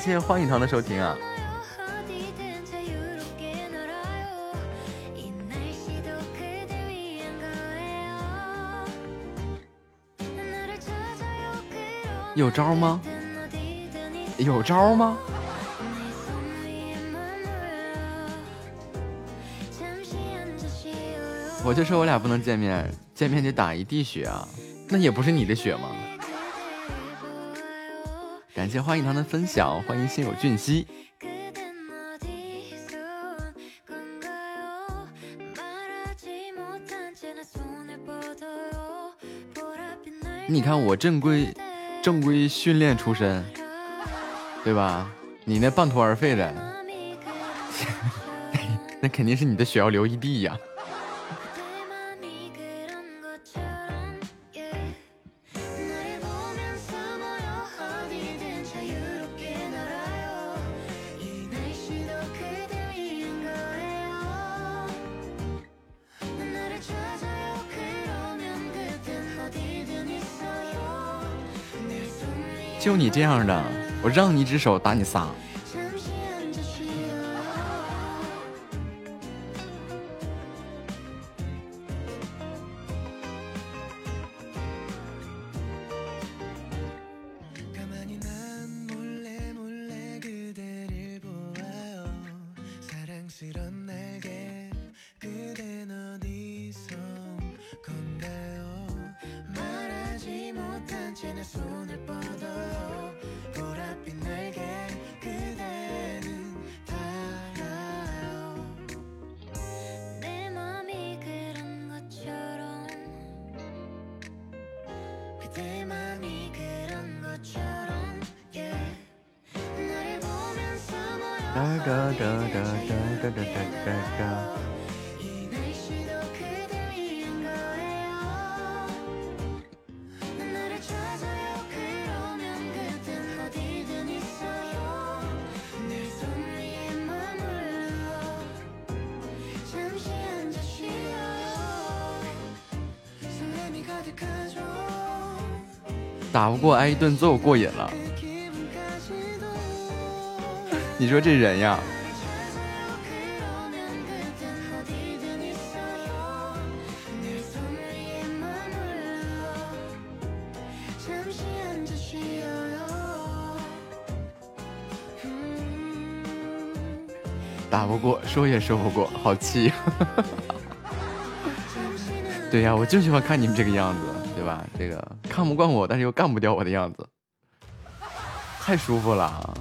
谢欢迎堂的收听啊！有招吗？有招吗？我就说我俩不能见面，见面就打一地血啊！那也不是你的血吗？感谢欢迎堂的分享，欢迎心有俊熙。你看我正规正规训练出身，对吧？你那半途而废的，那肯定是你的血要流一地呀。你这样的，我让你一只手打你仨。过挨一顿揍过瘾了，你说这人呀？打不过，说也说不过，好气！对呀，我就喜欢看你们这个样子。对吧？这个看不惯我，但是又干不掉我的样子，太舒服了。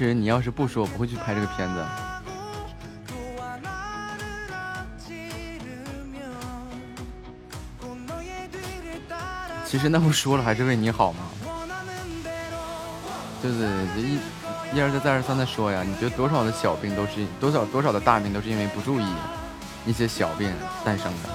其实你要是不说，我不会去拍这个片子。其实那不说了，还是为你好吗？对对对，一一而再再而三的说呀，你觉得多少的小病都是多少多少的大病都是因为不注意一些小病诞生的。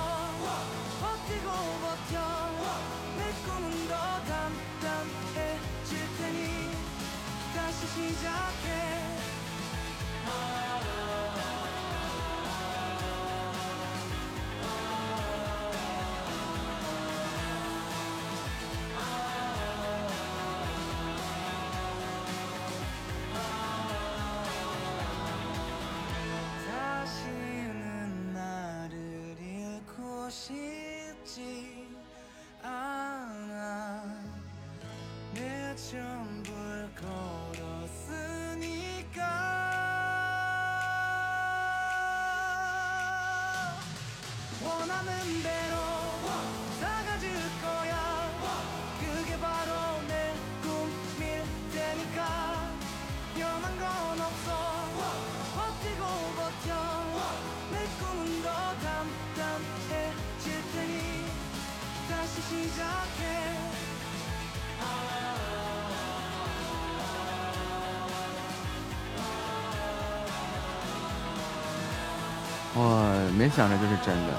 我没想着就是真的，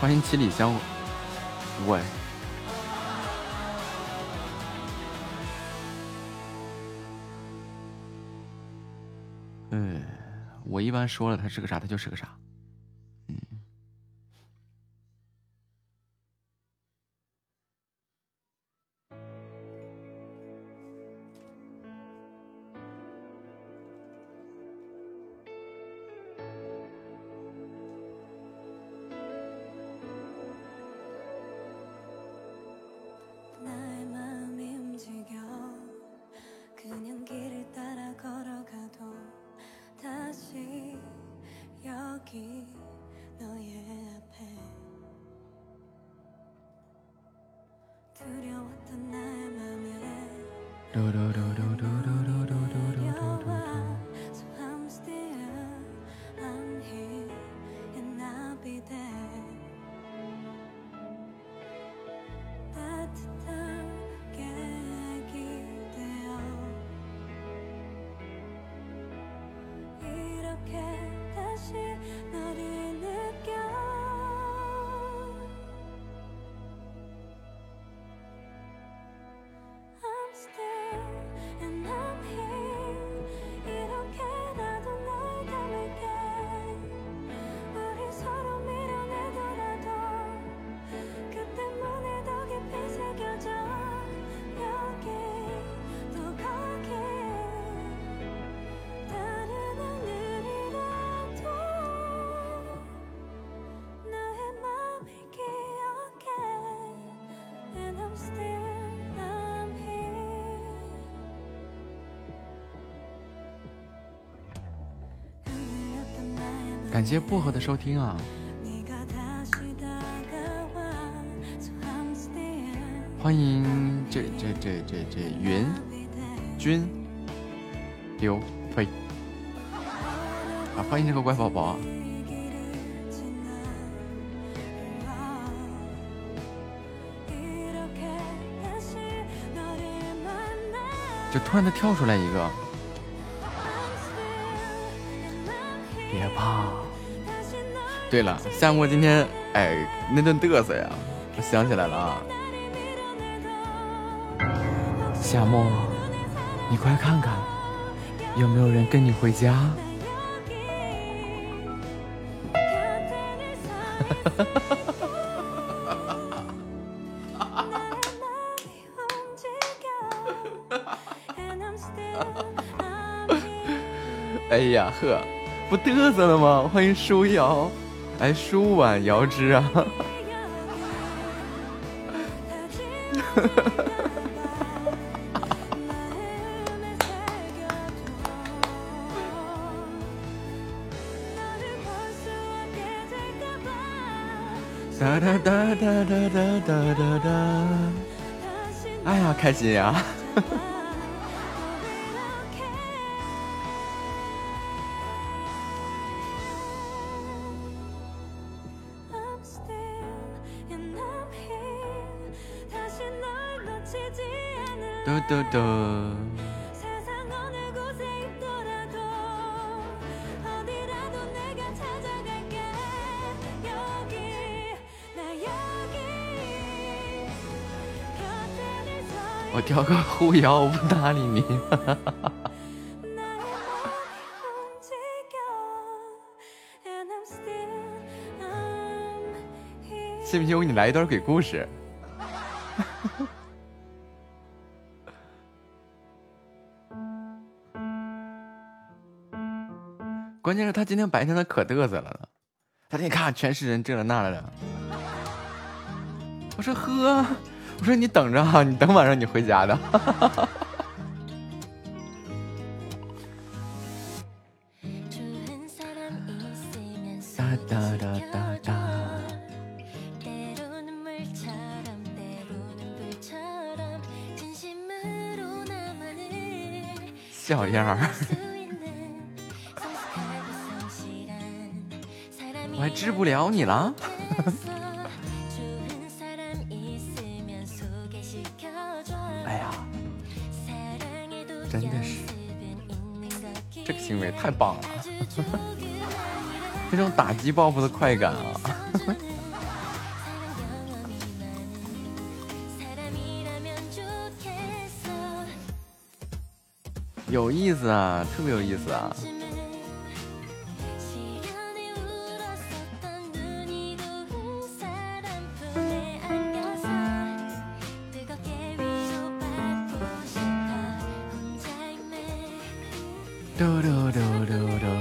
欢迎七里香。喂，嗯，我一般说了他是个啥，他就是个啥。感谢薄荷的收听啊！欢迎这这这这这云君，刘飞！啊，欢迎这个乖宝宝。就突然的跳出来一个，对了，夏沫今天哎那顿嘚瑟呀，我想起来了啊。夏沫，你快看看，有没有人跟你回家？哎呀呵，不嘚瑟了吗？欢迎舒瑶，哎，舒婉遥之啊。哒哒哒哒哒哒哒哒哒！哎呀，开心呀！嘟嘟嘟。我调个护腰不搭理你，信不信我给你来一段鬼故事？关键是他今天白天他可嘚瑟了呢，他你看全是人这了那了的，我说呵。我说你等着哈，你等晚上你回家的。哒哒哒哒哒。小样儿，治不了你了。哎呀，真的是，这个行为太棒了，这种打击报复的快感啊！有意思啊，特别有意思啊！Do do do do do.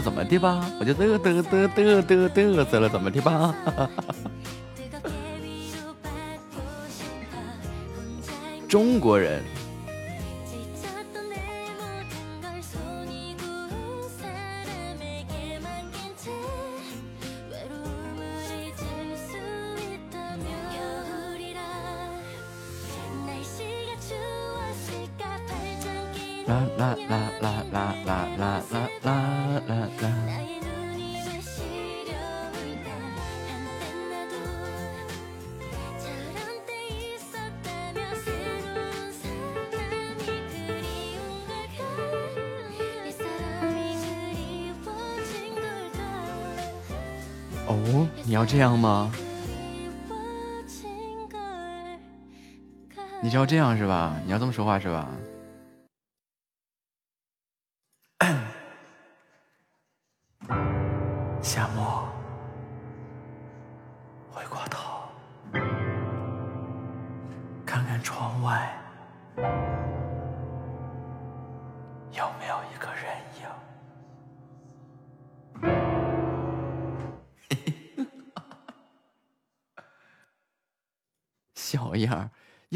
怎么的吧？我就嘚嘚嘚嘚嘚嘚瑟了，怎么的吧？中国人。这样吗？你你是要这样是吧？你要这么说话是吧？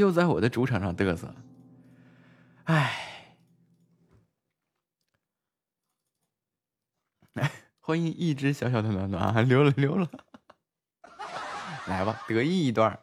又在我的主场上嘚瑟，哎。欢迎一只小小的暖暖啊，溜了溜了，来吧，得意一段。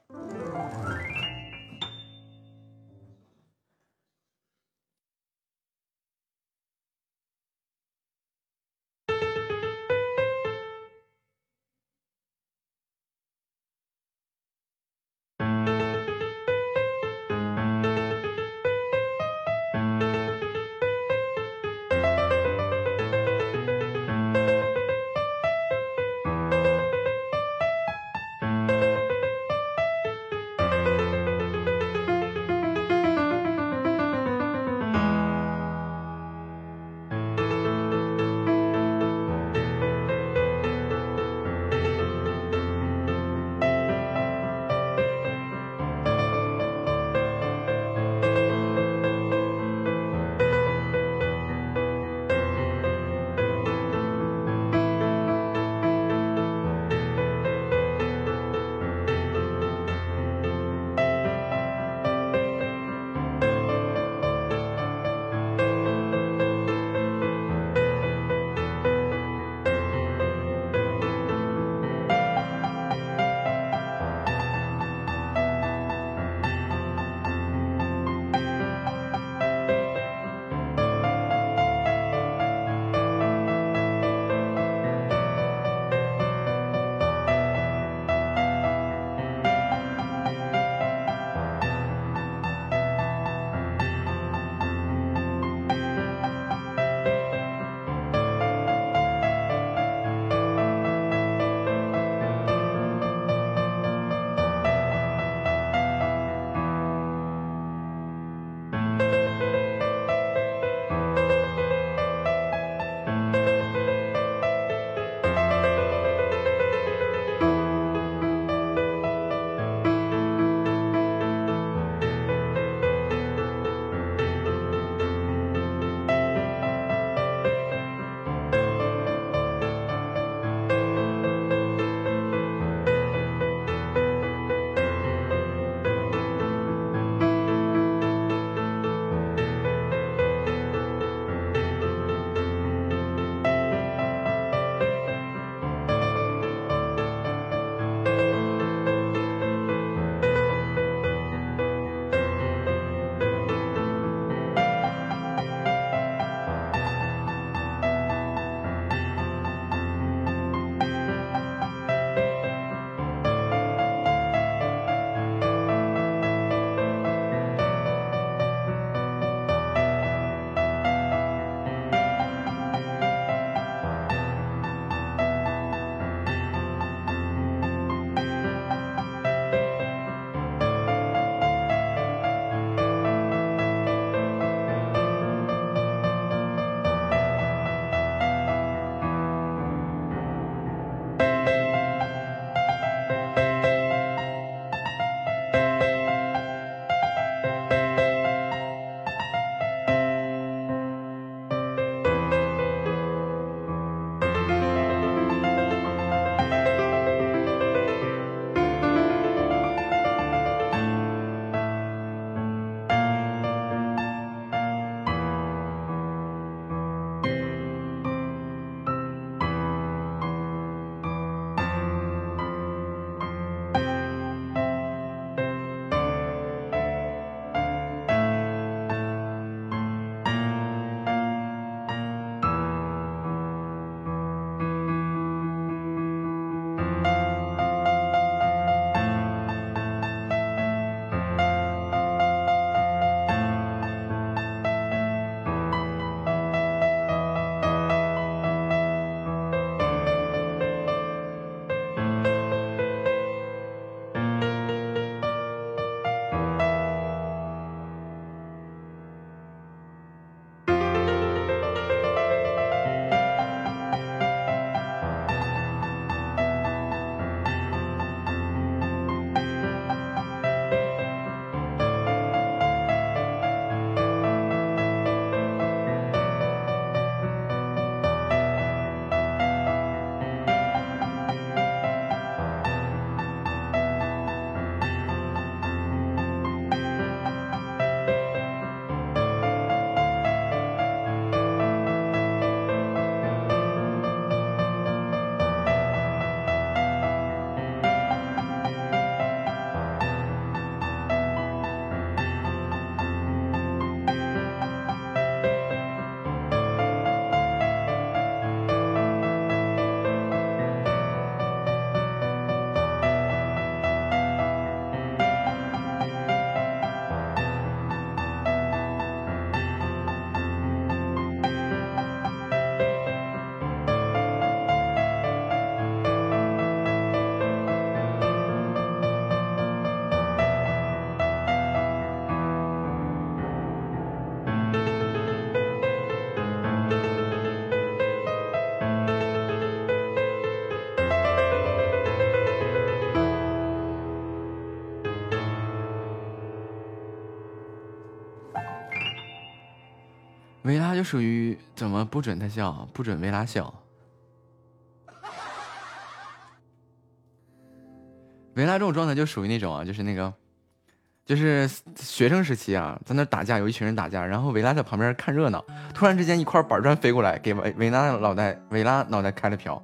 就属于怎么不准他笑，不准维拉笑。维拉这种状态就属于那种啊，就是那个，就是学生时期啊，在那打架，有一群人打架，然后维拉在旁边看热闹，突然之间一块板砖飞过来，给维维拉脑袋维拉脑袋开了瓢。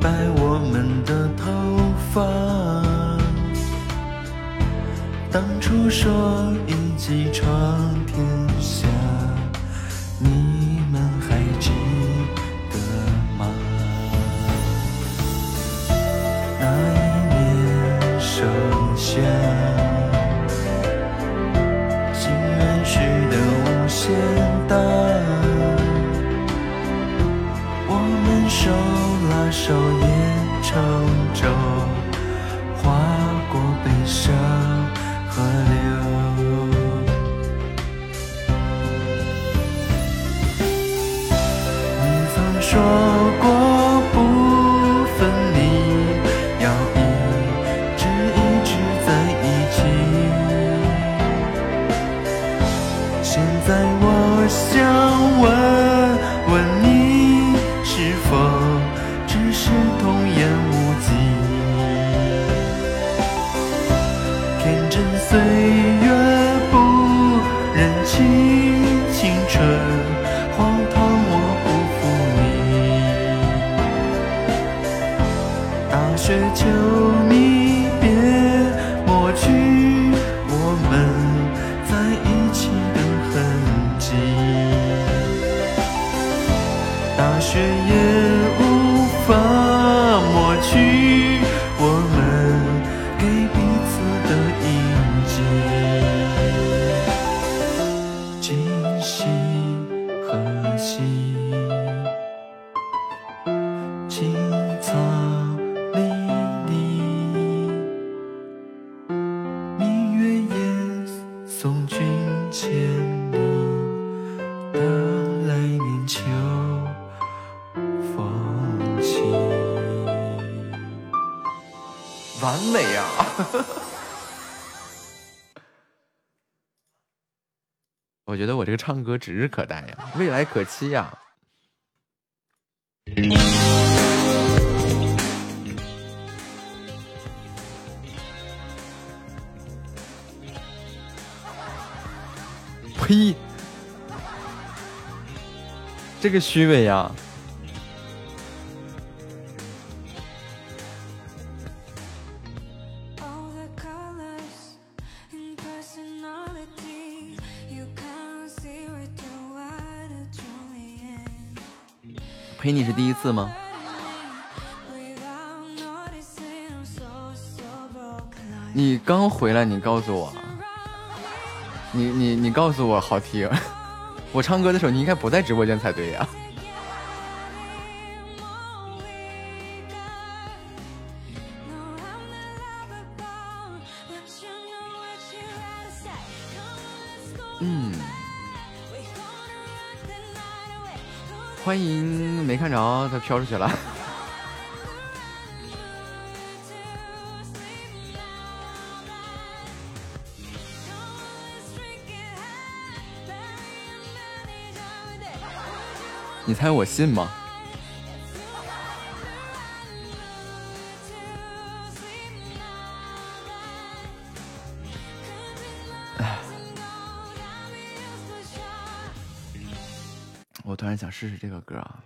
白我们的头发。当初说一起闯唱歌指日可待呀，未来可期呀。呸！这个虚伪呀！陪你是第一次吗？你刚回来，你告诉我，你你你告诉我好听。我唱歌的时候，你应该不在直播间才对呀。嗯，欢迎没看着，它飘出去了。你猜我信吗？我突然想试试这个歌啊！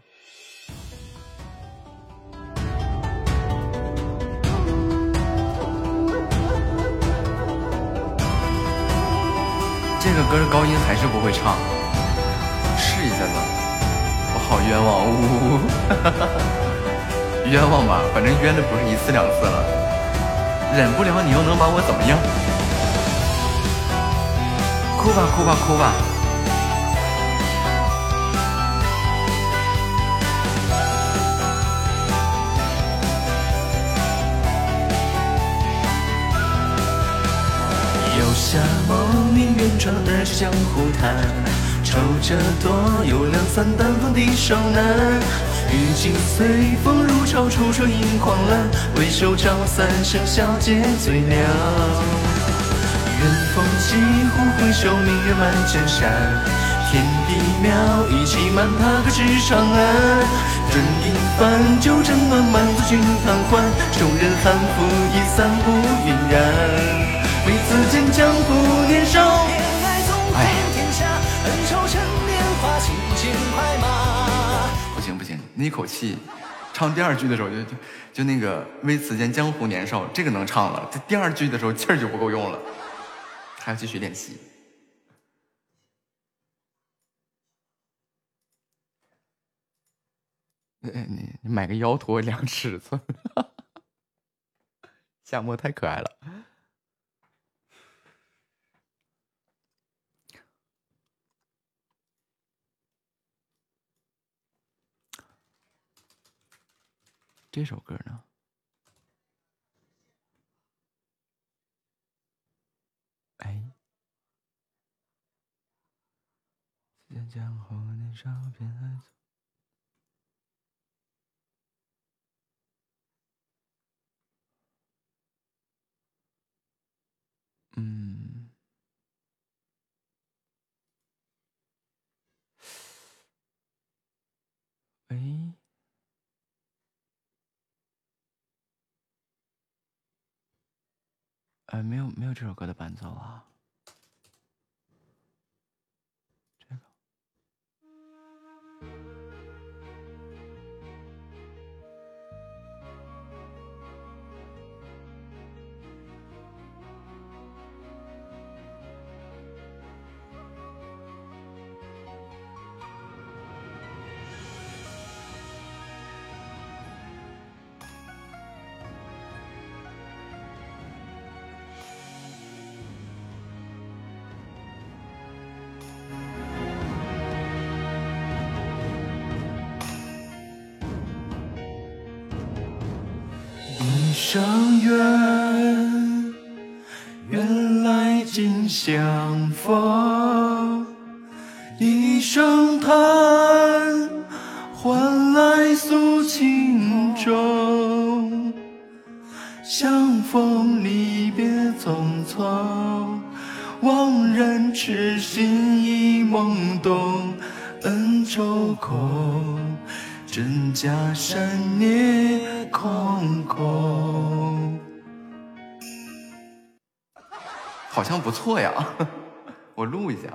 可是高音还是不会唱，试一下子。好冤枉，呜呜呜，冤枉吧，反正冤的不是一次两次了，忍不了你又能把我怎么样？哭吧哭吧哭吧！游侠梦，宁愿转而去江湖谈。守着多有两三担风的少男，雨尽随风如潮，楚车迎狂澜，回首照三生笑皆醉了。远风起呼回首，明月满江山，天地渺，一骑满踏，可知长安。斟一番酒，斟暖满足君贪欢，众人酣服已散不晕染。为此间江湖年少。不行不行，那一口气，唱第二句的时候就就就那个“为此间江湖年少”这个能唱了，这第二句的时候气儿就不够用了，还要继续练习。哎，你你买个腰托量尺寸，夏沫太可爱了。这首歌呢？哎，嗯，哎，没有没有这首歌的伴奏啊。相逢；像不错呀，我录一下。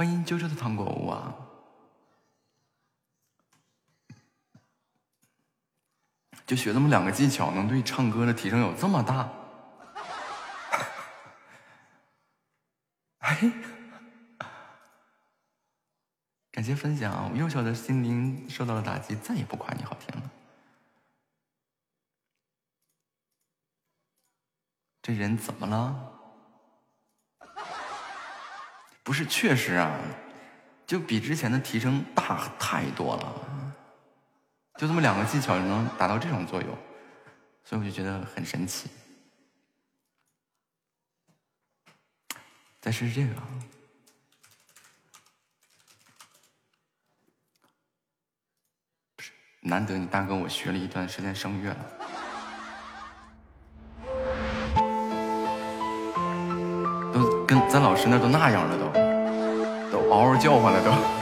欢迎啾啾的糖果屋啊！就学那么两个技巧，能对唱歌的提升有这么大？哎，感谢分享，幼小的心灵受到了打击，再也不夸你好听了。这人怎么了？不是，确实啊，就比之前的提升大太多了。就这么两个技巧就能达到这种作用，所以我就觉得很神奇。再试试这个。难得你大哥我学了一段时间声乐了。都跟咱老师那都那样了都。嗷嗷叫唤了都。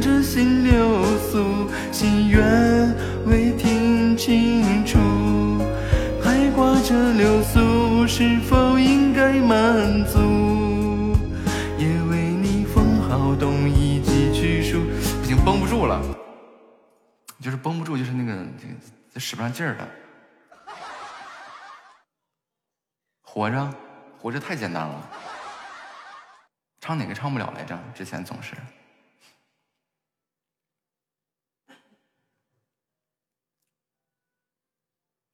着心流苏，心愿未听清楚，还挂着流苏，是否应该满足？也为你封好冬一季去书，不行，绷不住了，就是绷不住，就是那个就使不上劲儿了。活着，活着太简单了，唱哪个唱不了来着？之前总是。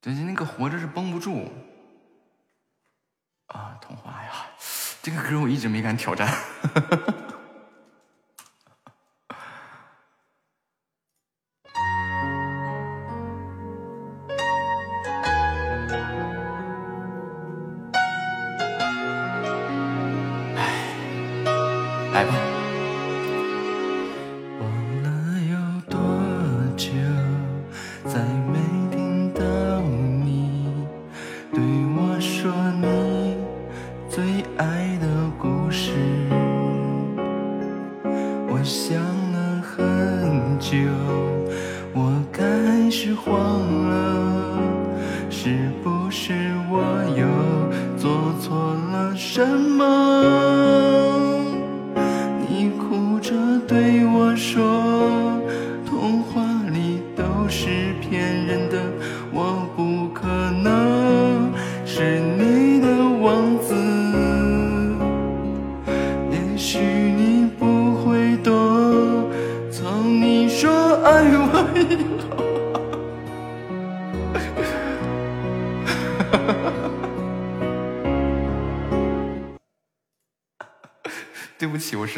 人家那个活着是绷不住。啊，童话呀，这个歌我一直没敢挑战。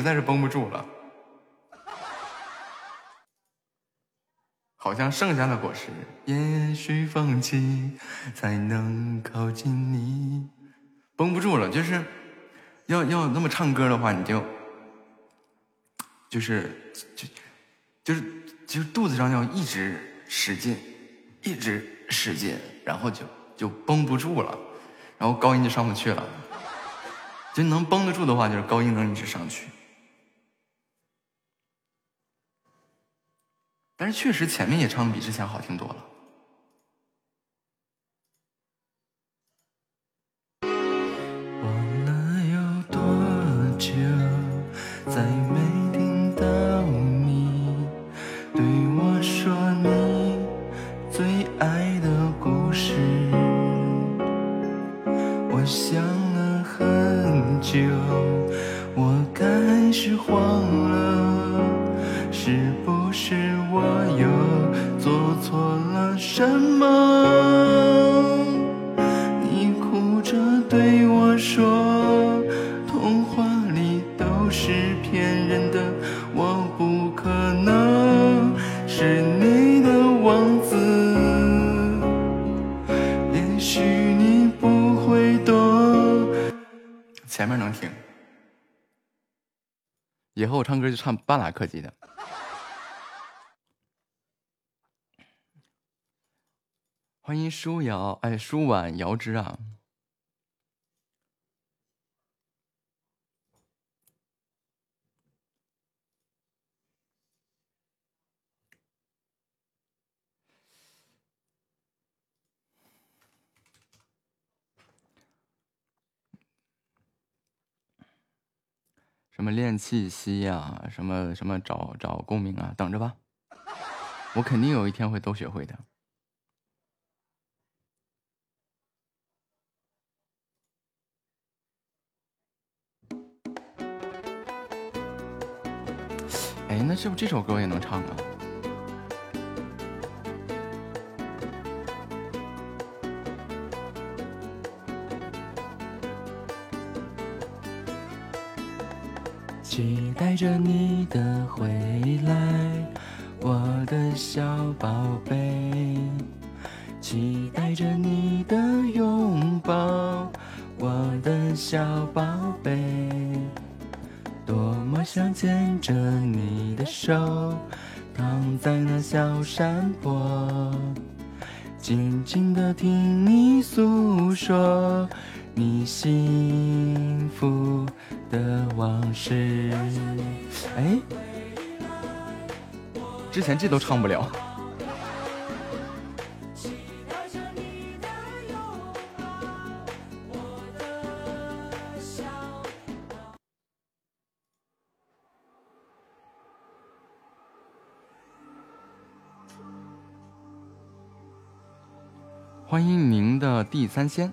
在是绷不住了，好像剩下的果实，也许放弃才能靠近你。绷不住了，就是要要那么唱歌的话，你就就是就就是就是肚子上要一直使劲，一直使劲，然后就就绷不住了，然后高音就上不去了。就能绷得住的话，就是高音能一直上去。但是确实前面也唱的比之前好听多了。以后我唱歌就唱半拉客机的。欢迎舒瑶，哎，舒婉瑶之啊！什么练气息呀，什么什么找找共鸣啊，等着吧，我肯定有一天会都学会的。哎，那是不是这首歌也能唱啊？期待着你的回来，我的小宝贝。期待着你的拥抱，我的小宝贝。多么想牵着你的手，躺在那小山坡，静静的听你诉说你幸福的往事。哎，之前这都唱不了。欢迎您的地三鲜。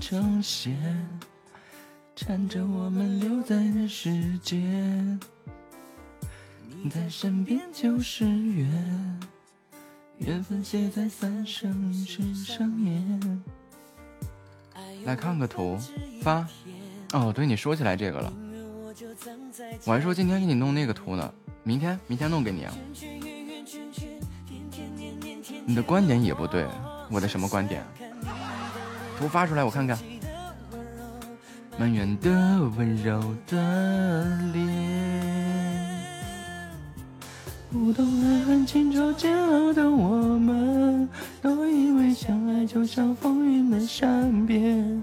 成线缠着我们留在的时间，你在身边就是缘，缘分写在三生石上面。来看个图，发。哦，对，你说起来这个了，我还说今天给你弄那个图呢，明天明天弄给你啊。你的观点也不对，我的什么观点？图发出来我看看。满园的温柔的脸，不懂爱恨情愁煎熬的我们，都以为相爱就像风云的善变，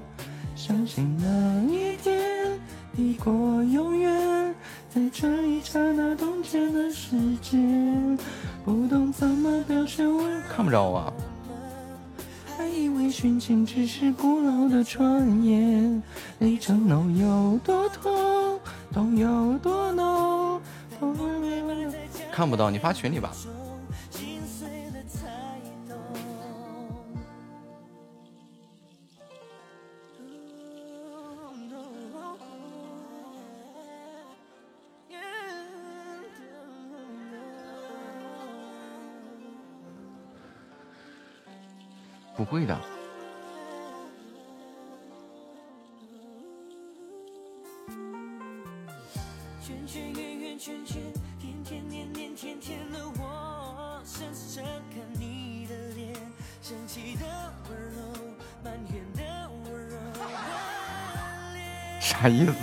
相信那一天抵过永远，在这一刹那冻结的时间，不懂怎么表现温看不着啊。殉情只是古老的传言，离承诺有多痛，痛有多浓。看不到，你发群里吧。不会的。啥意思？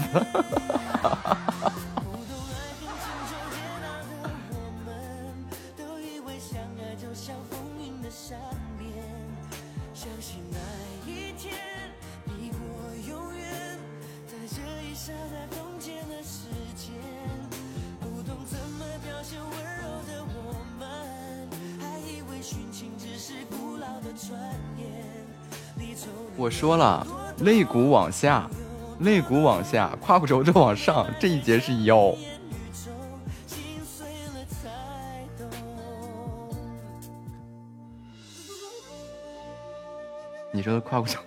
我说了，肋骨往下，肋骨往下，胯骨轴就往上，这一节是腰。你说的胯骨轴，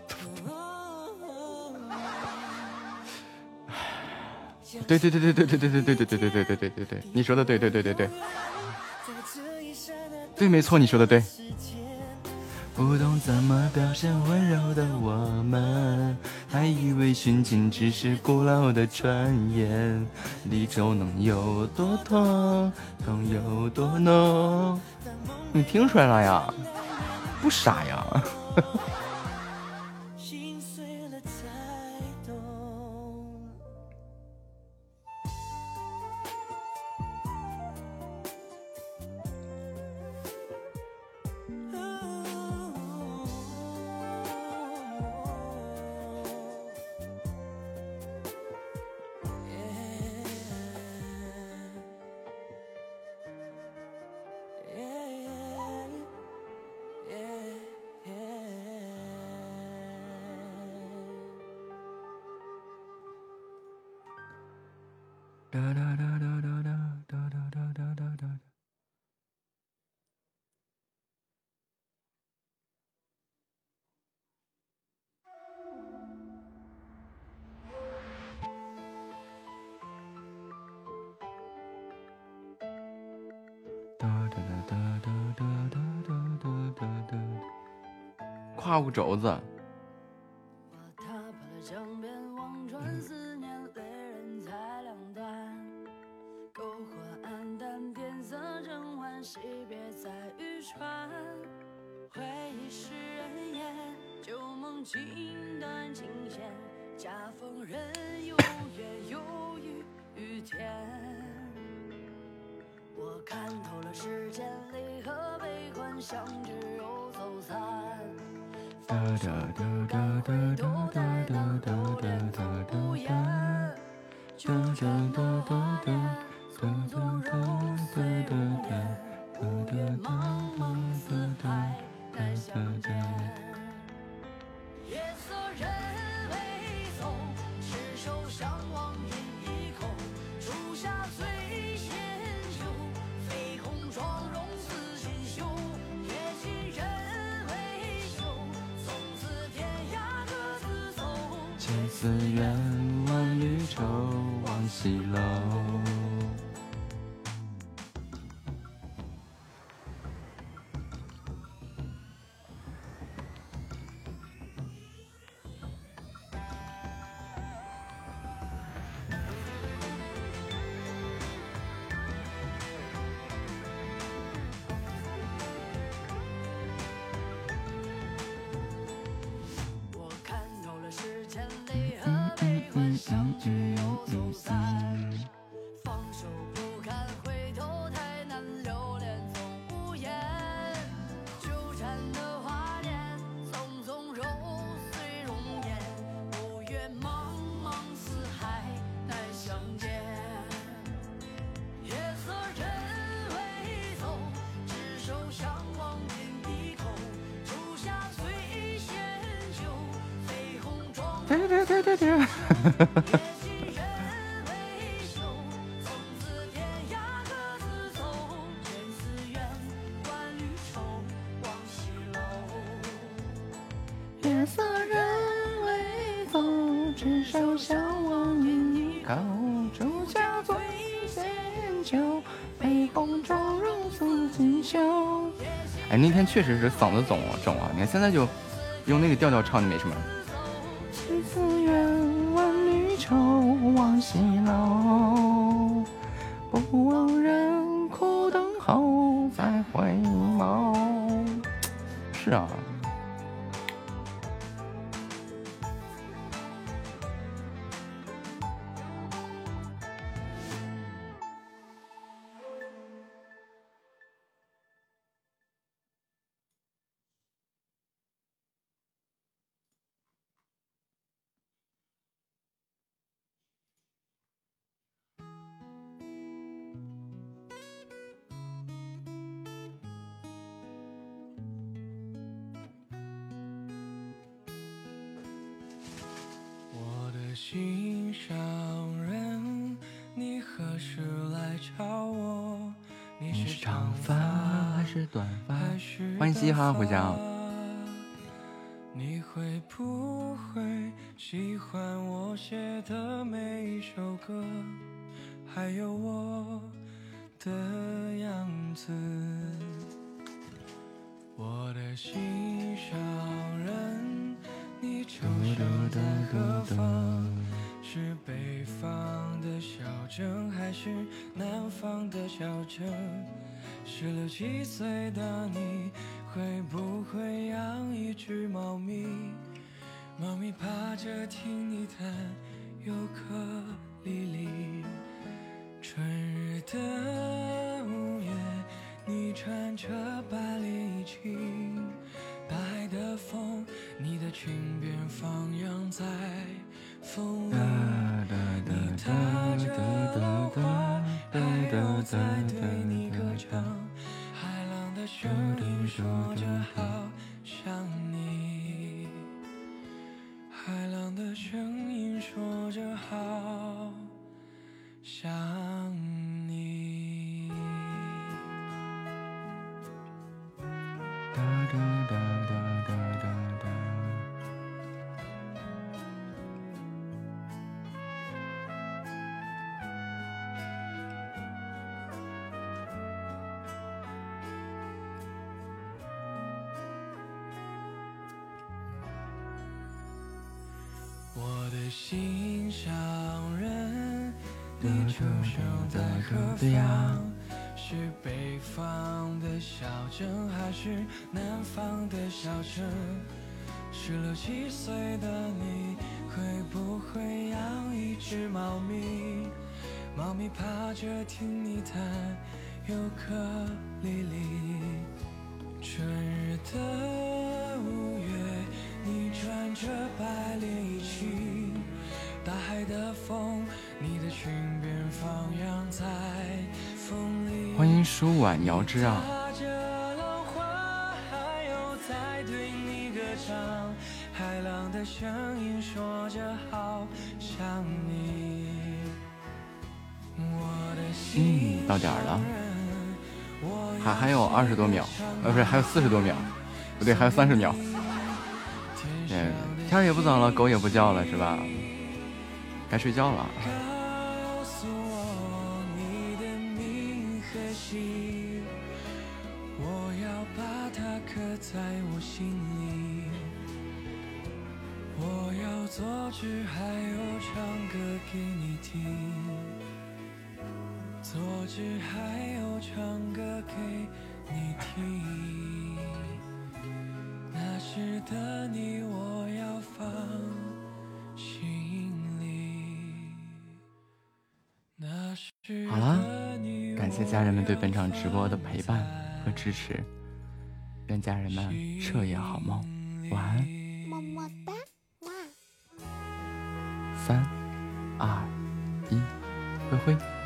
对对对对对对对对对对对对对对对对对，你说的对对对对对，对，没错，你说的对。不懂怎么表现温柔的我们，还以为殉情只是古老的传言。离愁能有多痛，痛有多浓？你听出来了呀？不傻呀。肘子胯骨轴子。哎，那天确实是嗓子肿肿啊！你看现在就用那个调调唱就没什么。回家。方的小镇，还是南方的小镇？十六七岁的你，会不会养一只猫咪？猫咪趴着听你弹尤克里里。春日的舒婉遥之啊。声音说着好想你。嗯，到点了，还还有二十多秒，呃，不是，还有四十多秒，不对，还有三十秒。嗯，天也不早了，狗也不叫了，是吧？该睡觉了。坐直还有唱歌给你听，坐直还有唱歌给你听。那时的你我要放心里。好了，感谢家人们对本场直播的陪伴和支持，愿家人们彻夜好梦，晚安。三、二、一，挥挥。